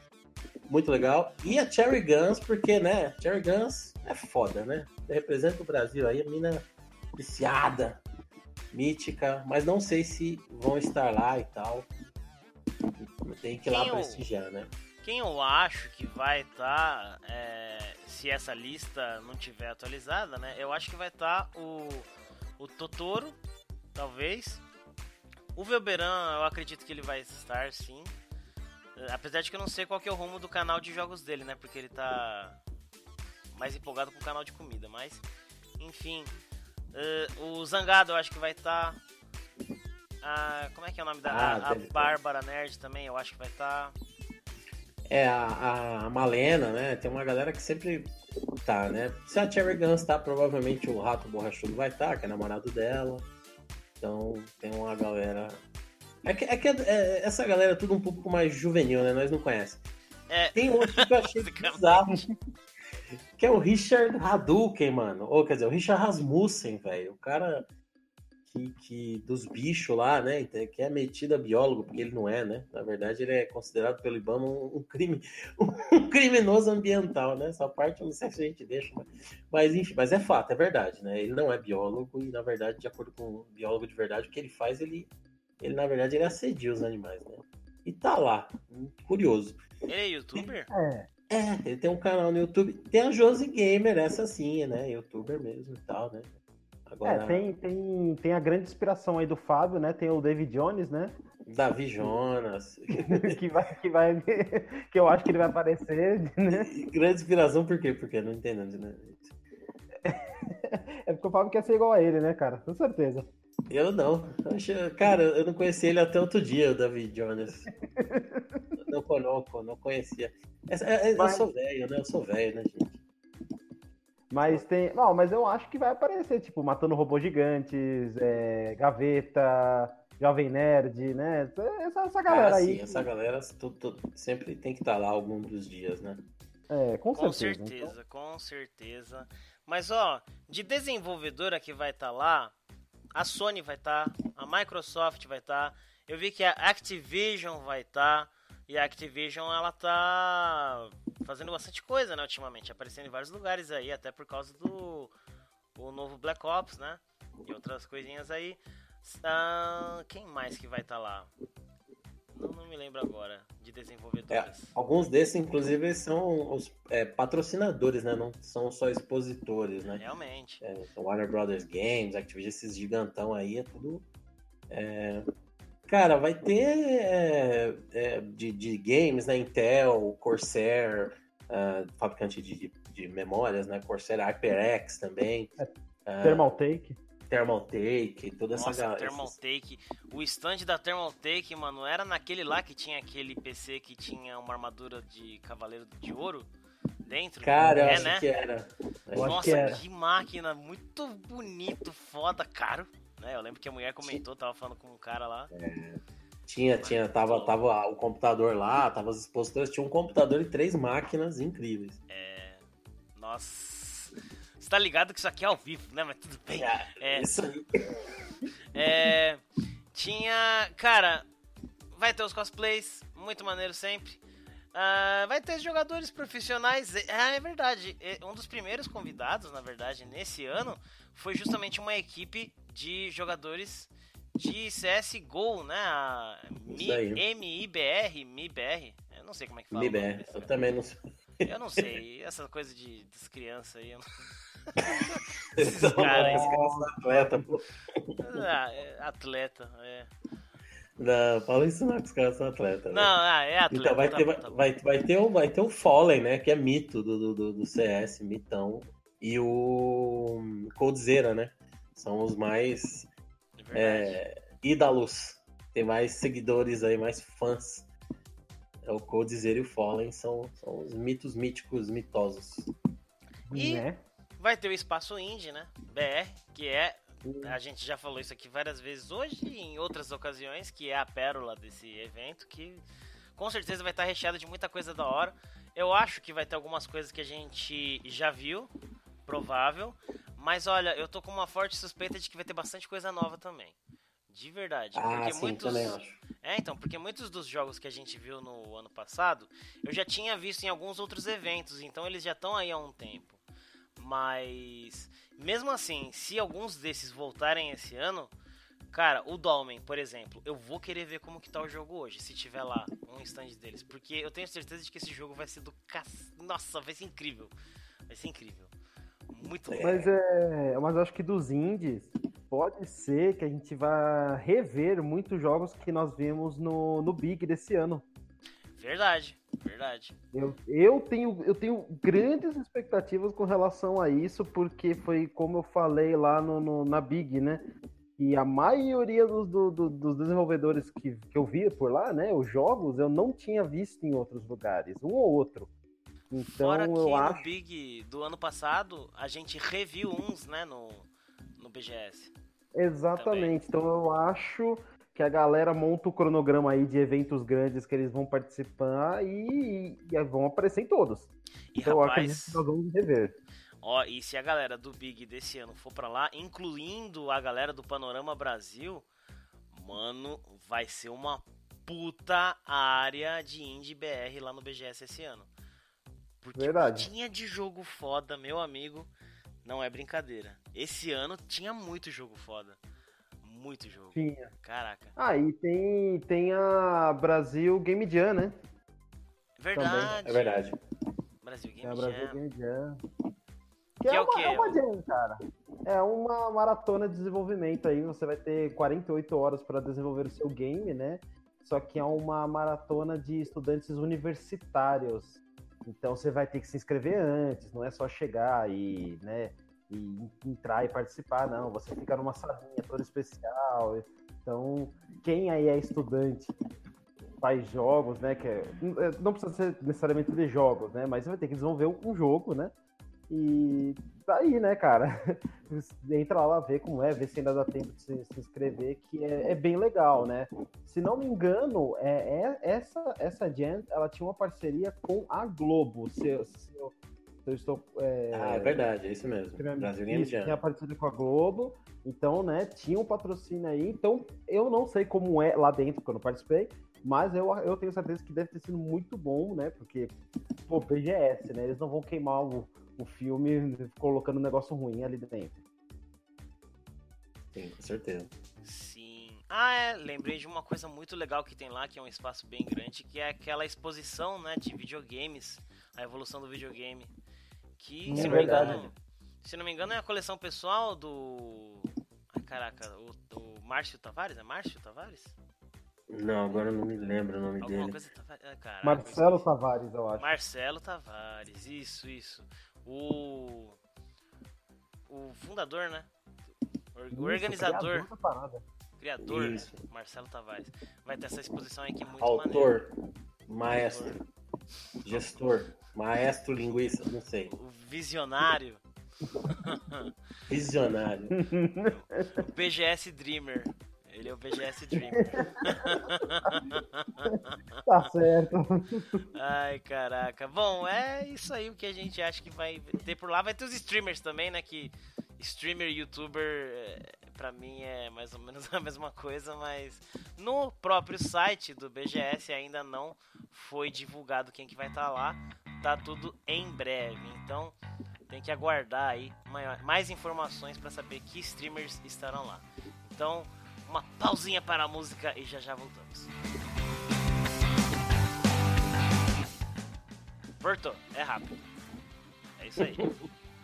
Muito legal. E a Cherry Guns, porque, né? Cherry Guns é foda, né? Representa o Brasil aí, a mina viciada, mítica, mas não sei se vão estar lá e tal. Tem que ir lá eu- prestigiar, né? Quem eu acho que vai estar, se essa lista não tiver atualizada, né? Eu acho que vai estar o, o Totoro, talvez. O Velberan, eu acredito que ele vai estar, sim. Eh, Apesar de que eu não sei qual que é o rumo do canal de jogos dele, né? Porque ele tá mais empolgado com o canal de comida, mas... Enfim. Eh, o Zangado eu acho que vai estar... Ah, como é que é o nome da... Ah, a- a tá. Bárbara Nerd também, eu acho que vai estar... É, a, a Malena, né? Tem uma galera que sempre tá, né? Se a Cherry Guns tá, provavelmente o Rato Borrachudo vai estar, que é namorado dela. Então tem uma galera. É que, é que é- essa galera é tudo um pouco mais juvenil, né? Nós não conhecemos. É, Tem outro que eu achei <laughs> bizarro. Que é o Richard Hadouken, mano. Ou quer dizer, o Richard Rasmussen, velho. O cara que, que dos bichos lá, né? Que é metido a biólogo, porque ele não é, né? Na verdade, ele é considerado pelo IBAMA um, um crime, <laughs> um criminoso ambiental, né? Essa parte eu não sei se a gente deixa, mas, mas enfim, mas é fato, é verdade, né? Ele não é biólogo e, na verdade, de acordo com o biólogo de verdade, o que ele faz, ele, ele na verdade, ele assedia os animais, né? E tá lá, curioso. ele é youtuber? É. É, ele tem um canal no YouTube. Tem a Josi Gamer, essa sim, né? Youtuber mesmo e tal, né? Agora, É, tem, tem, tem a grande inspiração aí do Fábio, né? Tem o David Jones, né? Davi Jonas. <laughs> que vai, que vai, que eu acho que ele vai aparecer, né? Grande inspiração, por quê? Porque não entendendo, né? <laughs> É porque o Fábio quer ser igual a ele, né, cara? Com certeza. Eu não. Cara, eu não conhecia ele até outro dia, o Davi Jonas. <laughs> Não conosco, não conhecia. Essa- é- é- Eu Mas- sou velho, né? Eu sou velho, né, gente? Mas tem. Não, mas eu acho que vai aparecer, tipo, matando robôs gigantes, é, gaveta, Jovem Nerd, né? Essa, essa galera ah, aí. sim, que- essa galera tu- tu- sempre tem que estar lá algum dos dias, né? É, com, Com certeza. certeza, com certeza. Mas ó, de desenvolvedora que vai estar lá, a Sony vai estar, a Microsoft vai estar. Eu vi que a Activision vai estar. E a Activision ela tá fazendo bastante coisa, né, ultimamente, aparecendo em vários lugares aí, até por causa do o novo Black Ops, né? E outras coisinhas aí. Ah, quem mais que vai estar lá? Me lembro agora de desenvolvedoras. Alguns desses, inclusive, são os é, patrocinadores, né? Não são só expositores, né? Realmente. É, são Warner Brothers Games, Activision, esses gigantão aí, é tudo. é, Cara, vai ter é, é, de, de games, né? Intel, Corsair, ah, fabricante de, de, de memórias, né? Corsair HyperX também. ah, Thermal Take. Toda essa Nossa, galera. Thermaltake. O stand da Thermaltake, mano, era naquele lá que tinha aquele PC que tinha uma armadura de Cavaleiro de Ouro dentro? Cara, eu é, acho né? que era. Eu Nossa, que era. que máquina, muito bonito, foda, caro. Né? Eu lembro que a mulher comentou, tava falando com um cara lá. Tinha, tinha, tava, tava o computador lá, tava as expositoras, tinha um computador e três máquinas incríveis. Nossa. Tá ligado que isso aqui é ao vivo, né? Mas tudo bem. É, Isso aí. É, tinha. Cara, vai ter os cosplays, muito maneiro sempre. Ah, vai ter jogadores profissionais. Ah, é verdade. é, Um dos primeiros convidados, na verdade, nesse ano, foi justamente uma equipe de jogadores de CSGO, né? A. MIBR, MIBR, eu não sei como é que fala. desse eu também não sei. Eu não sei, essa coisa de, das crianças aí. Eu não... <laughs> Então, cara aí. as crianças atleta, pô. Ah, é atleta, é. Não, fala isso não, que os caras são atletas. Não, ah, é atleta. Então vai tá ter, bom, tá bom. vai, vai, ter o, vai ter o Fallen, né? Que é mito do, do- do, CS, mitão. E o Coldzera, né? São os mais É verdade. é, ídalos. Tem mais seguidores aí, mais fãs. É o Coldzera e o Fallen são, são os mitos míticos, mitosos. E- Né? Vai ter o Espaço Indie, né? BR, que é. A gente já falou isso aqui várias vezes hoje e em outras ocasiões, que é a pérola desse evento, que com certeza vai estar recheado de muita coisa da hora. Eu acho que vai ter algumas coisas que a gente já viu, provável. Mas olha, eu tô com uma forte suspeita de que vai ter bastante coisa nova também. De verdade. Ah, porque sim, muitos. também acho. É, então, porque muitos dos jogos que a gente viu no ano passado, eu já tinha visto em alguns outros eventos, então eles já estão aí há um tempo. Mas, mesmo assim, se alguns desses voltarem esse ano, cara, o Dolmen, por exemplo, eu vou querer ver como que tá o jogo hoje, se tiver lá um stand deles, porque eu tenho certeza de que esse jogo vai ser do cac... Nossa, vai ser incrível. Vai ser incrível. Muito legal. Mas é. Mas eu acho que dos indies, pode ser que a gente vá rever muitos jogos que nós vimos no, no Big desse ano. Verdade, verdade. Eu, eu, tenho, eu tenho grandes expectativas com relação a isso, porque foi como eu falei lá no, no- na Big, né? E a maioria dos, do- do- dos desenvolvedores que, que eu via por lá, né? Os jogos, eu não tinha visto em outros lugares, um ou outro. Então Fora que eu no acho. Big do ano passado, a gente reviu uns, né, no, no BGS. Exatamente. Então eu acho que a galera monta o cronograma aí de eventos grandes que eles vão participar e, e vão aparecer em todos. E Então eu acredito rapaz, que nós vamos rever. ó, e se a galera do Big desse ano for pra lá, incluindo a galera do Panorama Brasil, mano, vai ser uma puta área de indie BR lá no BGS esse ano. Porque Verdade. tinha de jogo foda, meu amigo, não é brincadeira. Esse ano tinha muito jogo foda. Muito jogo. Tinha. Caraca. Ah, e tem, tem a Brasil Game Jam, né? Verdade. É verdade. Brasil Tem Game a Brasil Jam. Game Jam. Que é o uma, quê? é uma jam, cara. É uma maratona de desenvolvimento aí. Você vai ter 48 horas para desenvolver o seu game, né? Só que é uma maratona de estudantes universitários. Então você vai ter que se inscrever antes, não é só chegar e, né, e entrar e participar, não. Você fica numa salinha toda especial. Então, quem aí é estudante faz jogos, né? Que é- não precisa ser necessariamente de jogos, né? Mas você vai ter que desenvolver um jogo, né? E tá aí, né, cara? <laughs> Entra lá, vê como é, vê se ainda dá tempo de se, se inscrever, que é, é bem legal, né? Se não me engano, é, é- essa, essa Jam, ela tinha uma parceria com a Globo. Se, eu- se eu, estou. é, Ah, é verdade, é isso mesmo. Brasil Game Jam. tinha parceria com a Globo, então, né, tinha um patrocínio aí. Então, eu não sei como é lá dentro, porque eu não participei, mas eu, eu tenho certeza que deve ter sido muito bom, né? Porque, pô, BGS, né? Eles não vão queimar o, o filme colocando um negócio ruim ali dentro. Sim, com certeza. Sim. Ah, é. Lembrei de uma coisa muito legal que tem lá, que é um espaço bem grande, que é aquela exposição, né, de videogames, a evolução do videogame. Que, É se não me verdade. engano, se não me engano, é a coleção pessoal do. Ai, caraca, o, o Márcio Tavares? É Márcio Tavares? Não, agora eu não me lembro o nome Alguma dele. coisa. Ah, caraca, Marcelo. Tavares, eu acho. Marcelo Tavares, isso, isso. O. O fundador, né? O Isso, organizador, criador criador, né? Marcelo Tavares. Vai ter essa exposição aí que é muito maneira. Autor, maestro, gestor, maestro linguista, não sei. O visionário, Visionário. <laughs> o BGS Dreamer. Ele é o BGS Dreamer. <laughs> Tá certo. Ai, caraca. Bom, é isso aí o que a gente acha que vai ter por lá. Vai ter os streamers também, né? Que streamer, youtuber, é, pra mim é mais ou menos <laughs> a mesma coisa, mas no próprio site do BGS ainda não foi divulgado quem que vai estar lá. Tá tudo em breve. Então tem que aguardar aí mais informações pra saber que streamers estarão lá. Então, uma pausinha para a música e já já voltamos. Porto, é rápido. É isso aí.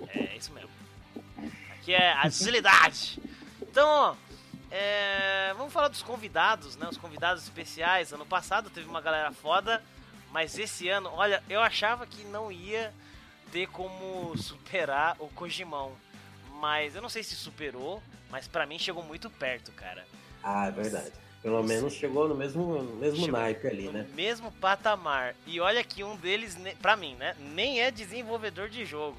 É isso mesmo. Aqui é agilidade. Então, é, vamos falar dos convidados, né? Os convidados especiais. Ano passado teve uma galera foda, mas esse ano, olha, eu achava que não ia ter como superar o Kojimão. Mas eu não sei se superou, mas para mim chegou muito perto, cara. Ah, é verdade. Pelo menos chegou no mesmo, no mesmo chegou naipe ali, né? mesmo patamar. E olha que um deles, pra mim, né? Nem é desenvolvedor de jogo.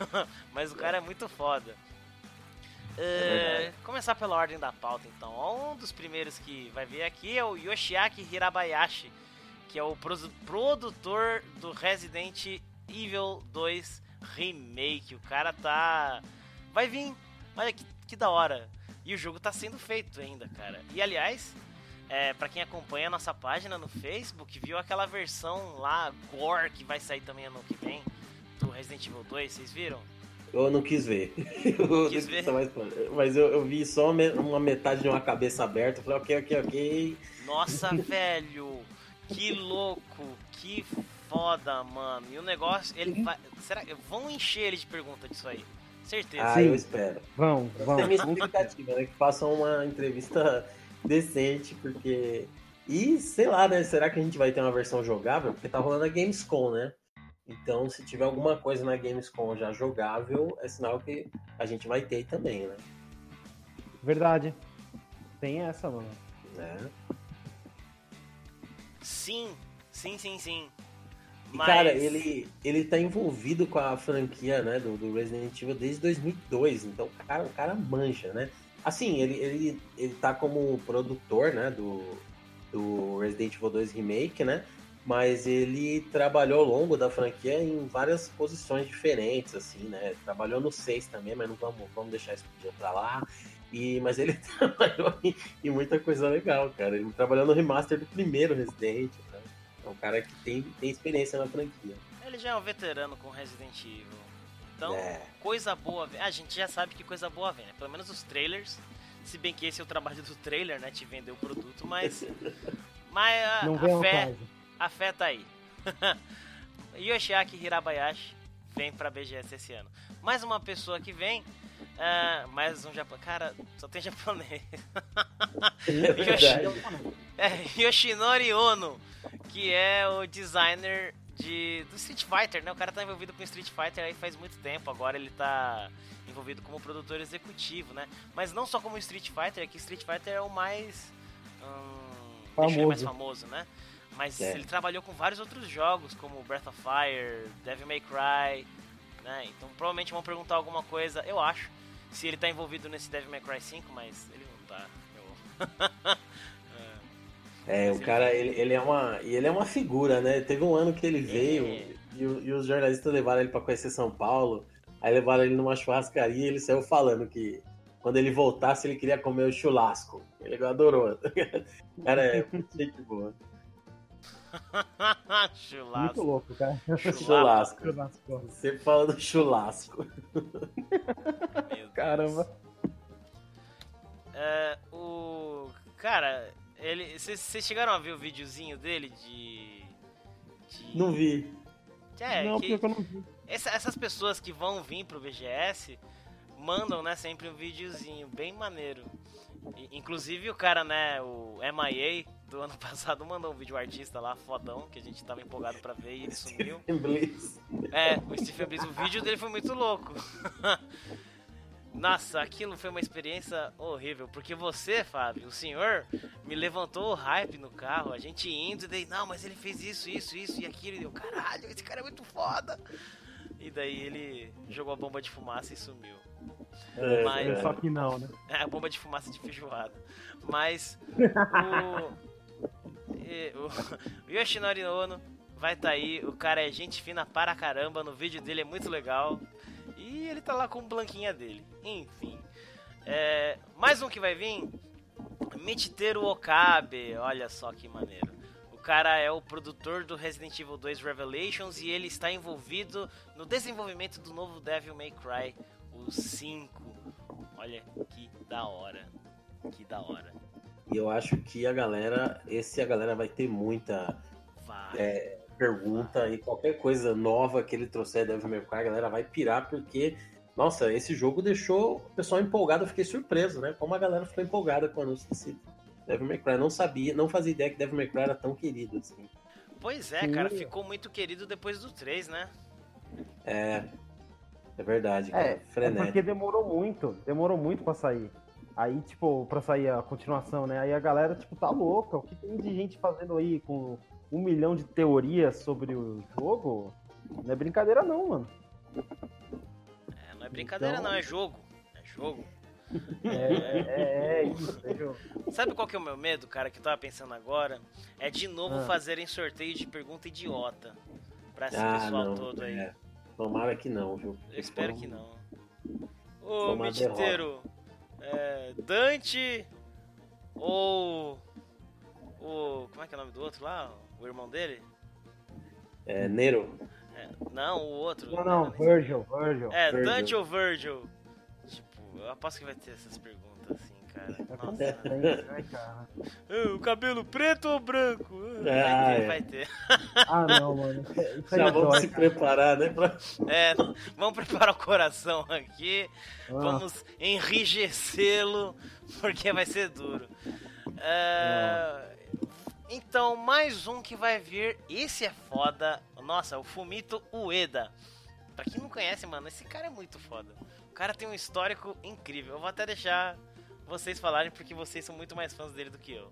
<laughs> mas o cara é muito foda. É, começar pela ordem da pauta, então. Um dos primeiros que vai ver aqui é o Yoshiaki Hirabayashi, que é o produtor do Resident Evil 2 Remake. O cara tá. Vai vir. Olha que, que da hora. E o jogo tá sendo feito ainda, cara. E aliás, é, para quem acompanha a nossa página no Facebook, viu aquela versão lá, Gore, que vai sair também ano que vem, do Resident Evil 2, vocês viram? Eu não quis ver. <laughs> Eu quis ver. Mais... Mas eu, eu, vi só uma metade de uma cabeça aberta. Falei, ok, ok, ok. Nossa, <laughs> velho. Que louco. Que foda, mano. E o negócio, ele vai. Será que. Vão encher ele de pergunta disso aí. Certeza. Ah, Sim. eu espero. Vão, vão. Tem minha expectativa, né? Que façam uma entrevista <laughs> decente, porque. E sei lá, né? Será que a gente vai ter uma versão jogável? Porque tá rolando a Gamescom, né? Então, se tiver alguma coisa na Gamescom já jogável, é sinal que a gente vai ter também, né? Verdade. Tem essa, mano. É. Sim, sim, sim, sim. Mas... cara, ele, ele tá envolvido com a franquia, né, do, do Resident Evil desde 2002. Então, cara, o cara manja, né? Assim, ele, ele, ele tá como produtor, né, do, do Resident Evil 2 Remake, né? mas ele trabalhou ao longo da franquia em várias posições diferentes, assim, né? Trabalhou no 6 também, mas não vamos, vamos deixar isso pra lá. E, mas ele <laughs> trabalhou em, em, muita coisa legal, cara. Ele trabalhou no remaster do primeiro Resident, né? É um cara que tem, tem experiência na franquia. Ele já é um veterano com Resident Evil. Então, é. coisa boa vem. A gente já sabe que coisa boa vem, né? Pelo menos os trailers. Se bem que esse é o trabalho do trailer, né? Te vender o produto, mas. <laughs> mas a, não vem a fé. Caso afeta aí. <laughs> Yoshiaki Hirabayashi vem pra BGS esse ano. Mais uma pessoa que vem. Uh, mais um japonês. Cara, só tem japonês. É <laughs> Yoshi... é, Yoshinori Ono, que é o designer de, do Street Fighter, né? O cara tá envolvido com Street Fighter aí faz muito tempo. Agora ele tá envolvido como produtor executivo, né? Mas não só como Street Fighter, é que Street Fighter é o mais. Hum, famoso. mais famoso, né? Mas é. ele trabalhou com vários outros jogos, como Breath of Fire, Devil May Cry, né? Então provavelmente vão perguntar alguma coisa, eu acho, se ele tá envolvido nesse Devil May Cry 5, mas ele não tá. Eu... <laughs> é, o cara, ele, ele, é uma, ele é uma figura, né? Teve um ano que ele veio é. e, e, os jornalistas levaram ele para conhecer São Paulo, aí levaram ele numa churrascaria e ele saiu falando que quando ele voltasse ele queria comer o churrasco. Ele adorou. cara, é <laughs> muito boa. <laughs> churrasco. Muito louco, cara. Churrasco. churrasco. Você fala do churrasco. Caramba. É, o. Cara, ele. Vocês chegaram a ver o videozinho dele de. de... Não vi. É, não, que... eu não vi. Essa, essas pessoas que vão vir pro VGS mandam, né, sempre um videozinho bem maneiro. Inclusive o cara, né, o MIA do ano <laughs> passado mandou um vídeo artista lá, fodão, que a gente tava empolgado pra ver e ele sumiu. <laughs> É, o Stephen Bliss, o vídeo dele foi muito louco. <laughs> Nossa, aquilo foi uma experiência horrível, porque você, Fábio, o senhor, me levantou o hype no carro, a gente indo e daí, não, mas ele fez isso, isso, isso e aquilo, e eu, caralho, esse cara é muito foda. E daí ele jogou a bomba de fumaça e sumiu. É, Mas, é. Só que não, né? É, a bomba de fumaça de feijoada. Mas o, o, <laughs> Yoshinori Ono vai estar tá aí. O cara é gente fina para caramba. No vídeo dele é muito legal. E ele tá lá com o blanquinha dele. Enfim. É, mais um que vai vir. Michiteru Okabe. Olha só que maneiro. O cara é o produtor do Resident Evil 2 Revelations e ele está envolvido no desenvolvimento do novo Devil May Cry o 5. Olha que da hora. Que da hora. E eu acho que a galera, esse a galera vai ter muita Vai. é, pergunta e qualquer coisa nova que ele trouxer Devil May Cry, a galera vai pirar porque, nossa, esse jogo deixou o pessoal empolgado, eu fiquei surpreso, né? Como a galera ficou empolgada com o anúncio desse Devil May Cry. Não sabia, não fazia ideia que Devil May Cry era tão querido assim. Pois é, Sim. cara, ficou muito querido depois do 3, né? É, é verdade, cara. É, é frenético. porque demorou muito, demorou muito pra sair. Aí, tipo, pra sair a continuação, né? Aí a galera, tipo, tá louca. O que tem de gente fazendo aí com um milhão de teorias sobre o jogo? Não é brincadeira não, mano. É, não é brincadeira Então- não, é jogo. É jogo. <laughs> É, é, é isso, é jogo. Sabe qual que é o meu medo, cara, que eu tava pensando agora? É de novo Ah. fazerem sorteio de pergunta idiota. Pra esse Ah, pessoal não. todo aí. é. Tomara que não, viu? Eu espero que não. Ô, uma Mediteiro, é, Dante ou o. Como é que é o nome do outro lá? O irmão dele? É, Nero. É, não, o outro. Não, não. Virgil, Virgil. É, Virgil. Dante ou Virgil? Tipo, eu aposto que vai ter essas perguntas cara. Nossa. Né, cara? Ah, o cabelo preto ou branco? Ah, Ah, vai ter, é. vai ter. Ah, não, mano. Isso Já é vamos dói, se cara. preparar, né? Pra... É, vamos preparar o coração aqui. Ah, Vamos enrijecê-lo, porque vai ser duro. É, Então, mais um que vai vir. Esse é foda. Nossa, o Fumito Ueda. Pra quem não conhece, mano, esse cara é muito foda. O cara tem um histórico incrível. Eu vou até deixar vocês falarem, porque vocês são muito mais fãs dele do que eu.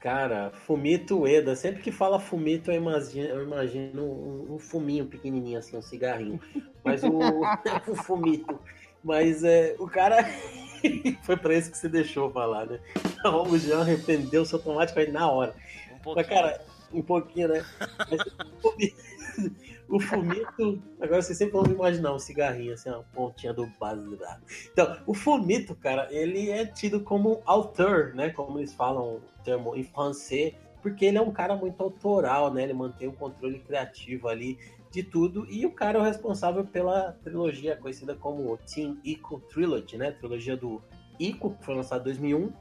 Cara, Fumito Ueda. Sempre que fala Fumito, eu imagino, eu imagino um, um fuminho pequenininho, assim, um cigarrinho. Mas o, <laughs> o Fumito. Mas é, o cara. <laughs> Foi pra isso que você deixou falar, né? Então, o Jean arrependeu-se automaticamente na hora. Um pouquinho. Mas, cara, um pouquinho, né? Mas <laughs> o Fumito-. Agora vocês sempre vão imaginar um cigarrinho, assim, uma pontinha do baseado. Então, o Fumito, cara, ele é tido como autor, né? Como eles falam o termo em francês, porque ele é um cara muito autoral, né? Ele mantém o controle criativo ali de tudo. E o cara é o responsável pela trilogia conhecida como Team Ico Trilogy, né? Trilogia do Ico, que foi lançado em 2001.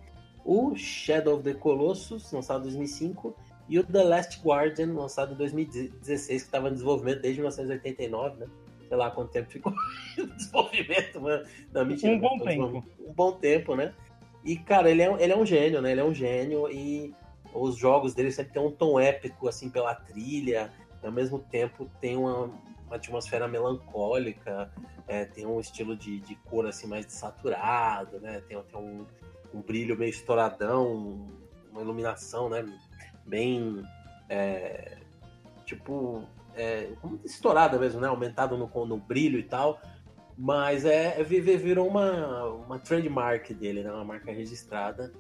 O Shadow of the Colossus, lançado em 2005 e o The Last Guardian, lançado em 2016, que estava em desenvolvimento desde 1989, né? Sei lá quanto tempo ficou <laughs> em desenvolvimento, mano. Não, mentira. Um bom não, tempo. Um bom tempo, né? E, cara, ele é, ele é um gênio, né? Ele é um gênio e os jogos dele sempre tem um tom épico, assim, pela trilha. E, ao mesmo tempo tem uma, uma atmosfera melancólica, é, tem um estilo de, de cor, assim, mais desaturado, né? Tem, tem um, um brilho meio estouradão, uma iluminação, né? Bem, é, tipo, é, como estourada mesmo, né? Aumentado no, no brilho e tal. Mas é, é vi- vi- virou uma, uma trademark dele, né? Uma marca registrada.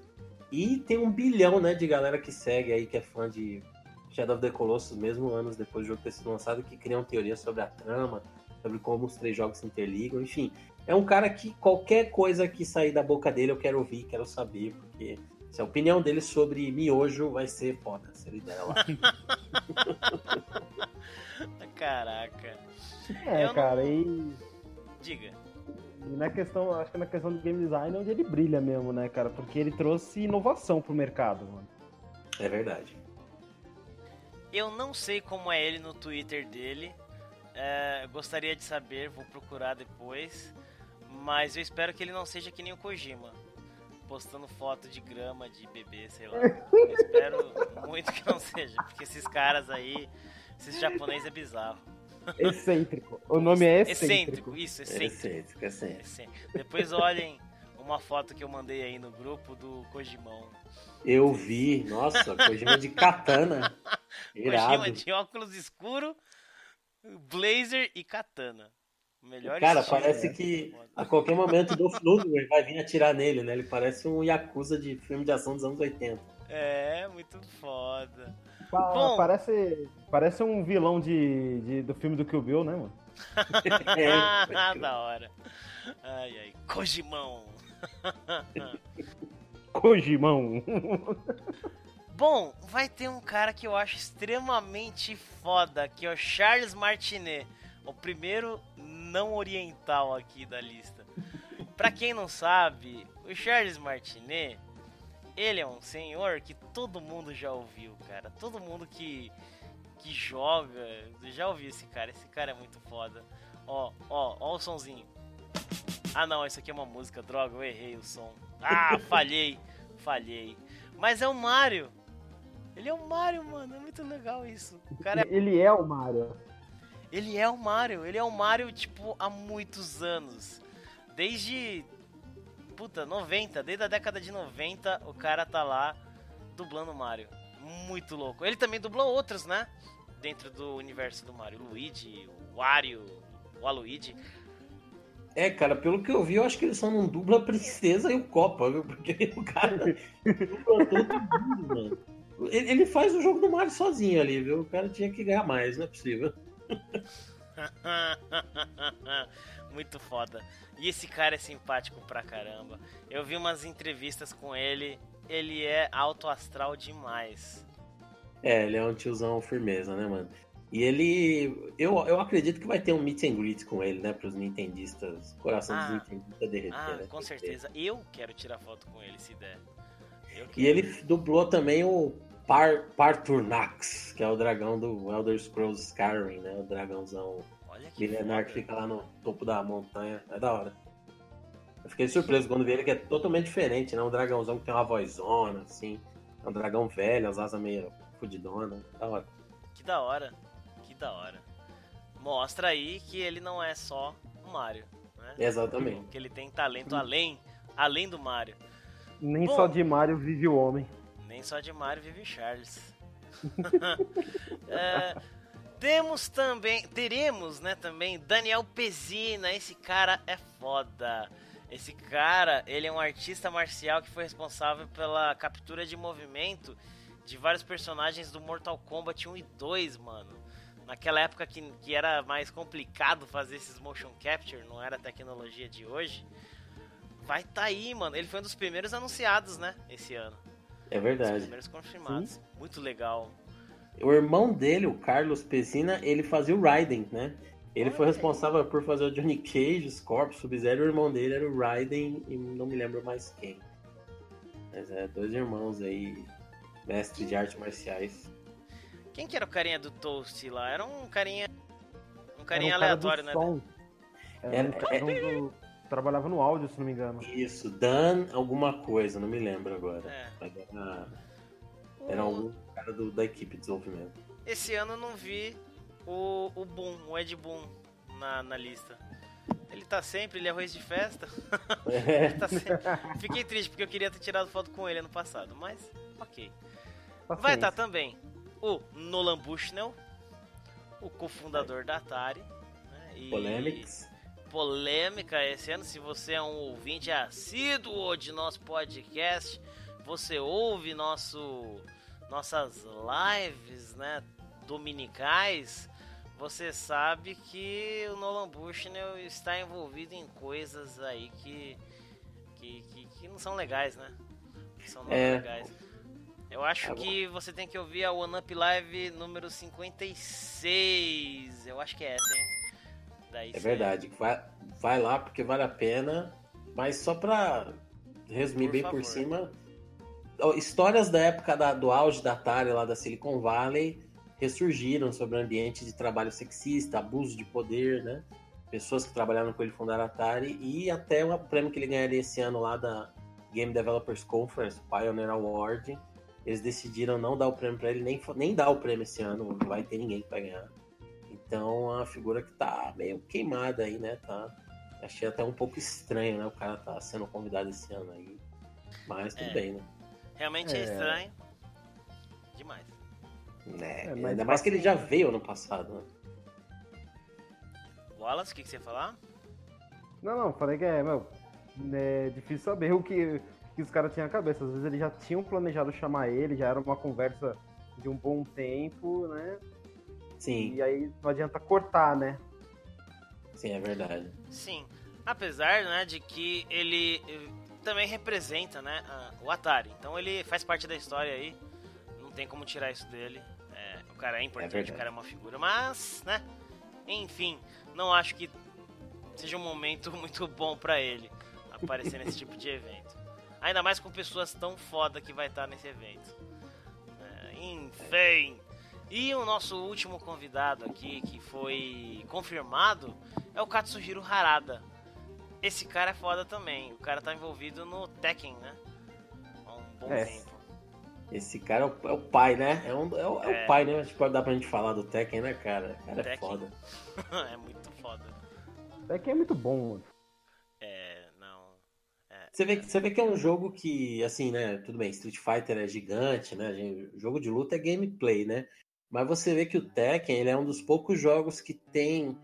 E tem um bilhão, né, de galera que segue aí, que é fã de Shadow of the Colossus, mesmo anos depois do jogo ter sido lançado, que criam teorias sobre a trama, sobre como os três jogos se interligam, enfim. É um cara que qualquer coisa que sair da boca dele eu quero ouvir, quero saber, porque se a opinião dele sobre miojo vai ser foda, se ele der lá. <laughs> Caraca. É, Eu não- cara, e, Diga. e na questão, acho que na questão do game design é onde ele brilha mesmo, né, cara? Porque ele trouxe inovação pro mercado, mano. É verdade. Eu não sei como é ele no Twitter dele. É, gostaria de saber, vou procurar depois. Mas eu espero que ele não seja que nem o Kojima. Postando foto de grama, de bebê, sei lá. Eu espero muito que não seja, porque esses caras aí, esses japoneses é bizarro. Excêntrico. O nome é excêntrico. Excêntrico, isso, É excêntrico. excêntrico, excêntrico. excêntrico. Depois olhem uma foto que eu mandei aí no grupo do Kojimão. Eu vi, nossa, Kojima de katana. <laughs> Irado. Kojima de óculos escuro, blazer e katana. Melhor Cara, estilo. parece que a qualquer momento o Dolph Lundgren vai vir atirar nele, né? Ele parece um Yakuza de filme de ação dos anos 80. É, muito foda. Pa- Bom. Parece, parece um vilão de, de- do filme do Kill Bill, né, mano? <laughs> É, <laughs> Ah, da hora. Ai, ai. Kojimão. <laughs> Kojimão. Bom, vai ter um cara que eu acho extremamente foda, que é o Charles Martinet, o primeiro não oriental aqui da lista. Pra quem não sabe, o Charles Martinet, ele é um senhor que todo mundo já ouviu, cara. Todo mundo que, que joga já ouviu esse cara. Esse cara é muito foda. Ó, ó, ó o sonzinho. Ah não, isso aqui é uma música, droga, eu errei o som. Ah, <laughs> falhei, falhei. Mas é o Mario. Ele é o Mario, mano. É muito legal isso. O cara é... Ele é o Mario. Ele é o Mario. Ele é o Mario, tipo, há muitos anos. Desde. Puta, 90. Desde a década de 90, o cara tá lá dublando o Mario. Muito louco. Ele também dublou outros, né? Dentro do universo do Mario. Luigi, o Wario, o Aluigi. É, cara, pelo que eu vi, eu acho que ele só não dubla a princesa e o Copa, viu? Porque <laughs> o cara dubla todo mundo, mano. Ele faz o jogo do Mario sozinho ali, viu? O cara tinha que ganhar mais, não é possível. <laughs> Muito foda. E esse cara é simpático pra caramba. Eu vi umas entrevistas com ele. Ele é alto astral demais. É, ele é um tiozão firmeza, né, mano? E ele. Eu, eu acredito que vai ter um meet and greet com ele, né? Pros nintendistas. Coração Ah. dos nintendistas derreter. Ah, né? com certeza. Eu quero tirar foto com ele se der. E ele dublou também o Par, Parturnax, que é o dragão do Elder Scrolls Skyrim, né? O dragãozão Olha que milenar que fica lá no topo da montanha. É da hora. Eu fiquei surpreso quando vi ele, que é totalmente diferente, né? Um dragãozão que tem uma vozona, assim. É um dragão velho, as asas meio fudidona. Da hora. Que da hora. Que da hora. Mostra aí que ele não é só o Mario, né? Exatamente. Que ele tem talento além, além do Mario. Nem Bom. só de Mario vive o homem. Nem só de Mario vive Charles. <laughs> É, temos também, teremos, né, também Daniel Pezina. Esse cara é foda. Esse cara, ele é um artista marcial que foi responsável pela captura de movimento de vários personagens do Mortal Kombat 1 e 2, mano. Naquela época que, que era mais complicado fazer esses motion capture, não era a tecnologia de hoje. Vai tá aí, mano. Ele foi um dos primeiros anunciados, né, esse ano. É Os verdade. primeiros confirmados. Muito legal. O irmão dele, o Carlos Pessina, ele fazia o Raiden, né? Ele foi Olha responsável por fazer o Johnny Cage, Scorpio, Sub-Zero. O irmão dele era o Raiden e não me lembro mais quem. Mas é, dois irmãos aí, mestre de artes marciais. Quem que era o carinha do Toast lá? Era um carinha. Um carinha Era um cara do aleatório, né? som. Era, Era- um cara do- trabalhava no áudio, se não me engano. Isso, Dan alguma coisa, não me lembro agora. É. Era, era O- algum cara do- da equipe de desenvolvimento. Esse ano eu não vi o, o Boom, o Ed Boom na, na lista. Ele tá sempre, ele é arroz de festa. <laughs> É, Tá sempre- Fiquei triste porque eu queria ter tirado foto com ele ano passado, mas ok. Vai Paciência. estar também o Nolan Bushnell, o cofundador da Atari. né, e- Polemics. Polêmica esse ano. Se você é um ouvinte assíduo de nosso podcast, você ouve nosso, nossas lives, né, dominicais, você sabe que o Nolan Bushnell está envolvido em coisas aí que, que, que, que não são legais, né? São não É. legais. Eu acho Agora- que você tem que ouvir a One Up Live número 56. Eu acho que é essa, hein? Daí É verdade. Vai, vai lá porque vale a pena. Mas só pra resumir Por bem favor. por cima. Histórias da época da- do auge da Atari lá da Silicon Valley ressurgiram sobre o ambiente de trabalho sexista, abuso de poder, né? Pessoas que trabalharam com ele fundaram a Atari e até o prêmio que ele ganharia esse ano lá da Game Developers Conference, Pioneer Award. Eles decidiram não dar o prêmio pra ele, nem, nem dar o prêmio esse ano, não vai ter ninguém que vai ganhar. Então, é uma figura que tá meio queimada aí, né? Tá, achei até um pouco estranho, né? O cara tá sendo convidado esse ano aí. Mas tudo É. bem, né? Realmente é, É. estranho. Demais. né? É, mas Ainda mais que ele já veio ano passado, né? Wallace, o que, que você ia falar? Não, não, falei que é, meu, é difícil saber o que, que os caras tinham na cabeça. Às vezes eles já tinham planejado chamar ele, já era uma conversa de um bom tempo, né? Sim, E aí não adianta cortar, né? sim, é verdade. Sim. Apesar, né, de que ele eh, também representa, né, o Atari. Então ele faz parte da história aí. Não tem como tirar isso dele. É, o cara é importante, verdade. o cara é uma figura. Mas, né, enfim, não acho que seja um momento <laughs> muito bom pra ele aparecer nesse tipo de evento. Ainda mais com pessoas tão foda que vai estar nesse evento. É, enfim. E o nosso último convidado aqui, que foi confirmado, é o Katsuhiro Harada. Esse cara é foda também. O cara tá envolvido no Tekken, né? Há um bom É. tempo. Esse cara é o, é o pai, né? É, um- é o, é É. o pai, né? Acho que pode dar pra gente falar do Tekken, né, cara? O cara é Tekken. foda. <laughs> é muito foda. É que é muito bom, mano. É, não. Você vê, que- você vê que é um jogo que, assim, né? Tudo bem, Street Fighter é gigante, né? gente? Jogo de luta é gameplay, né? Mas você vê que o Tekken, ele é um dos poucos jogos que tem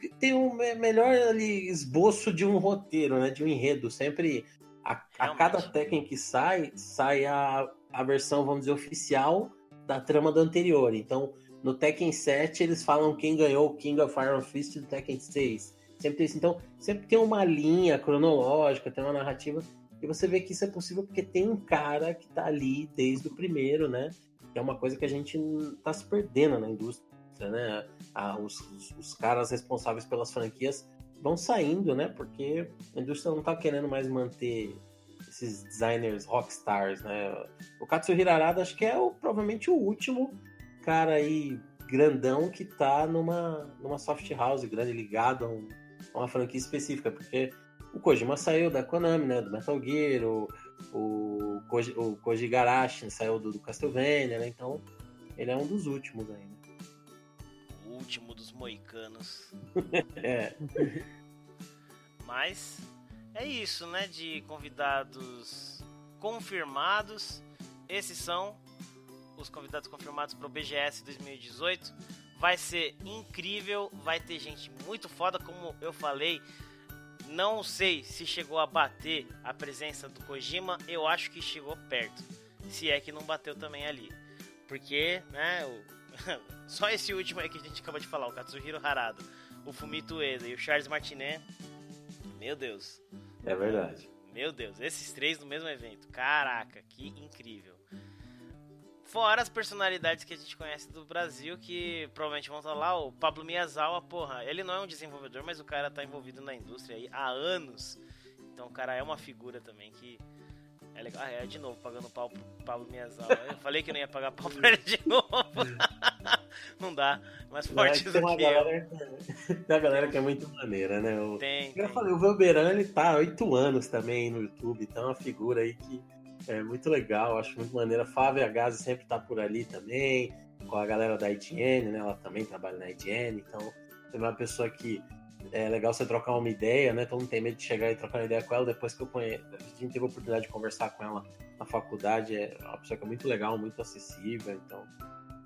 que tem um me- melhor ali, esboço de um roteiro, né? De um enredo. Sempre a, a cada Tekken que sai, sai a, a versão, vamos dizer, oficial da trama do anterior. Então, no Tekken 7, eles falam quem ganhou o King of Iron Fist do Tekken 6. Sempre tem isso. Então, sempre tem uma linha cronológica, tem uma narrativa. E você vê que isso é possível porque tem um cara que tá ali desde o primeiro, né? É uma coisa que a gente tá se perdendo na indústria, né? Ah, os, os- os caras responsáveis pelas franquias vão saindo, né? Porque a indústria não tá querendo mais manter esses designers rockstars, né? O Katsuhiro Arada acho que é o, provavelmente o último cara aí grandão que tá numa, numa soft house grande, ligado a, um- a uma franquia específica, porque o Kojima saiu da Konami, né? Do Metal Gear, o, o, Koji, o Koji Garashi saiu do, do Castlevania, né? Então ele é um dos últimos ainda. O último dos moicanos. <laughs> É, Mas é isso, né? De convidados confirmados. Esses são os convidados confirmados para o BGS 2018. Vai ser incrível, vai ter gente muito foda, como eu falei. Não sei se chegou a bater a presença do Kojima, eu acho que chegou perto. Se é que não bateu também ali. Porque, né, o- <laughs> só esse último aí que a gente acabou de falar, o Katsuhiro Harada, o Fumito Ueda e o Charles Martinet. Meu Deus. é verdade. Meu Deus, esses três no mesmo evento. Caraca, que incrível. Fora as personalidades que a gente conhece do Brasil, que provavelmente vão estar lá, o Pablo Miyazawa, porra, ele não é um desenvolvedor, mas o cara tá envolvido na indústria aí há anos. Então o cara é uma figura também que é legal. Ah, é, de novo, pagando pau pro Pablo Miyazawa. Eu falei que não ia pagar pau pra ele de novo. <laughs> não dá, mais forte tem do que eu. galera, tem uma galera que é muito maneira, né? O, Tem, Eu tem. falei, o Velberan, ele tá há oito anos também no YouTube, então é uma figura aí que é muito legal, acho muito maneira. Flávia Gazi sempre tá por ali também, com a galera da IGN, né? Ela também trabalha na IGN, então é uma pessoa que é legal você trocar uma ideia, né? Todo mundo tem medo de chegar e trocar uma ideia com ela. Depois que eu conheço, a gente teve a oportunidade de conversar com ela na faculdade, é uma pessoa que é muito legal, muito acessível, então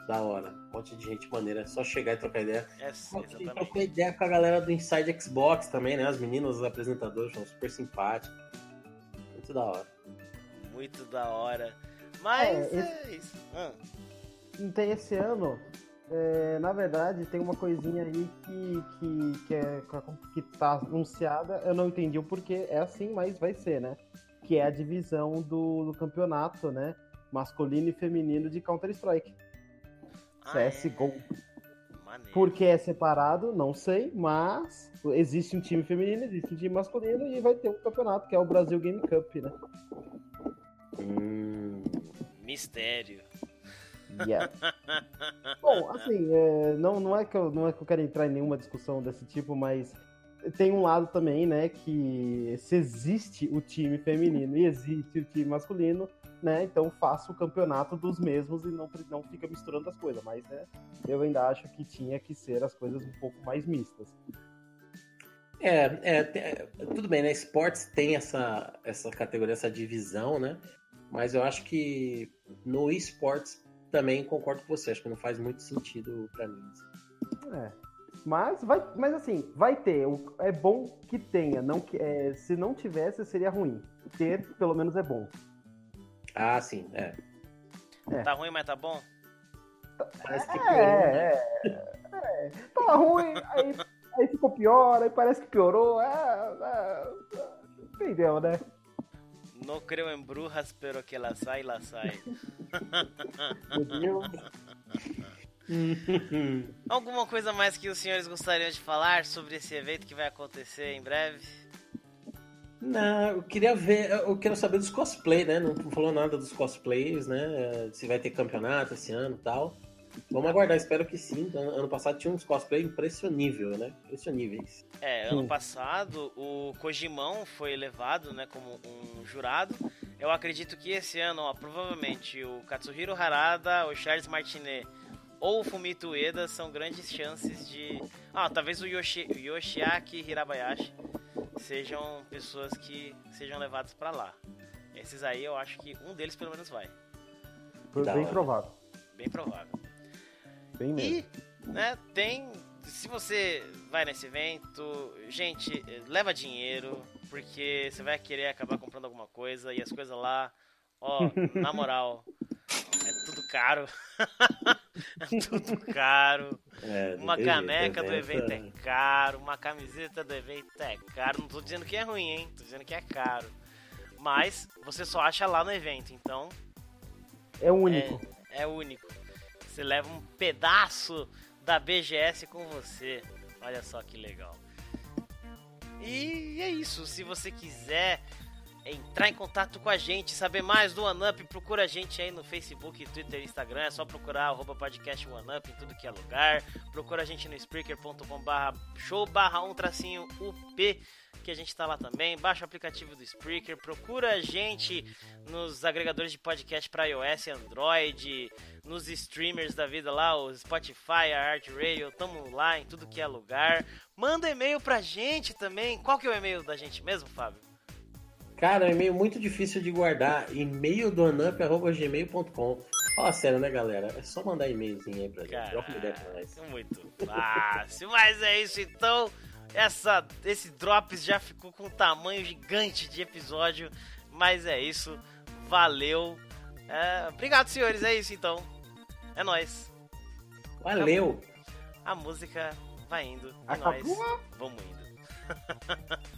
da hora. Um monte de gente maneira, é só chegar e trocar ideia. É, exatamente. trocou ideia com a galera do Inside Xbox também, né? As meninas, os apresentadores, são super simpáticos. Muito da hora. Muito da hora. Mas É, é, isso. Ah, Tem esse ano, é, na verdade, tem uma coisinha aí que, que, que, é, que tá anunciada. Eu não entendi o porquê, é assim, mas vai ser, né? Que é a divisão do, do campeonato, né? Masculino e feminino de Counter-Strike. ah, CSGO. é. Maneiro. Por que é separado, não sei, mas existe um time feminino, existe um time masculino e vai ter um campeonato, que é o Brasil Game Cup, né? Hum, Mistério. Yeah. <laughs> Bom, assim, é, não, não, é que eu, não é que eu quero entrar em nenhuma discussão desse tipo, mas tem um lado também, né, que se existe o time feminino e existe o time masculino, né, então faça o campeonato dos mesmos e não, não fica misturando as coisas, mas, né, eu ainda acho que tinha que ser as coisas um pouco mais mistas. é, é, é, tudo bem, né? Esportes tem essa, essa categoria, essa divisão, né? Mas eu acho que no esportes também concordo com você. Acho que não faz muito sentido pra mim. É. Mas, vai, mas assim, vai ter. É bom que tenha. Não que, é, se não tivesse, seria ruim. Ter, pelo menos, é bom. Ah, sim, é. Tá ruim, mas tá bom? Parece que É, piorou, né? é, é. Tá ruim, aí, aí ficou pior, aí parece que piorou. É, é, é, entendeu, né? No creo en brujas, pero que la sai, la sai. Meu Deus. Alguma coisa mais que os senhores gostariam de falar sobre esse evento que vai acontecer em breve? Não, eu queria ver, eu quero saber dos cosplay, né? Não falou nada dos cosplays, né? Se vai ter campeonato esse ano e tal. Vamos aguardar, espero que sim. Ano passado tinha uns cosplay impressionível, né? Impressioníveis. É, ano passado o Kojimão foi elevado, né, como um jurado. Eu acredito que esse ano, ó, provavelmente o Katsuhiro Harada, o Charles Martinet ou o Fumito Ueda são grandes chances de. Ah, talvez o Yoshi, Yoshiaki Hirabayashi sejam pessoas que sejam levadas para lá. Esses aí eu acho que um deles pelo menos vai. Bem provável. Bem provável. Mesmo. E, né, tem. Se você vai nesse evento, gente, leva dinheiro, porque você vai querer acabar comprando alguma coisa e as coisas lá, ó, <laughs> na moral, é tudo caro. <laughs> é tudo caro. É, Uma caneca jeito, do evento é é. caro, uma camiseta do evento é caro. Não tô dizendo que é ruim, hein? Tô dizendo que é caro. Mas você só acha lá no evento, então É único. é único. Você leva um pedaço da BGS com você. Olha só que legal. E é isso. Se você quiser entrar em contato com a gente, saber mais do OneUp, procura a gente aí no Facebook, Twitter Instagram. É só procurar arroba podcast OneUp em tudo que é lugar. Procura a gente no Spreaker.com barra show barra um tracinho UP que a gente tá lá também. Baixa o aplicativo do Spreaker, procura a gente nos agregadores de podcast para iOS Android, nos streamers da vida lá, o Spotify, a Radio, tamo lá em tudo que é lugar. Manda e-mail pra gente também. Qual que é o e-mail da gente mesmo, Fábio? Cara, é um e-mail muito difícil de guardar. E-mail do anup.gmail.com. Fala sério, né, galera? É só mandar e-mailzinho aí pra gente. Uma ideia com nós. Muito fácil. Mas é isso então. Essa, esse Drops já ficou com um tamanho gigante de episódio. Mas é isso. Valeu. É, obrigado, senhores. É isso então. É nóis. Valeu! A música vai indo. Acabou. nós vamos indo. <laughs>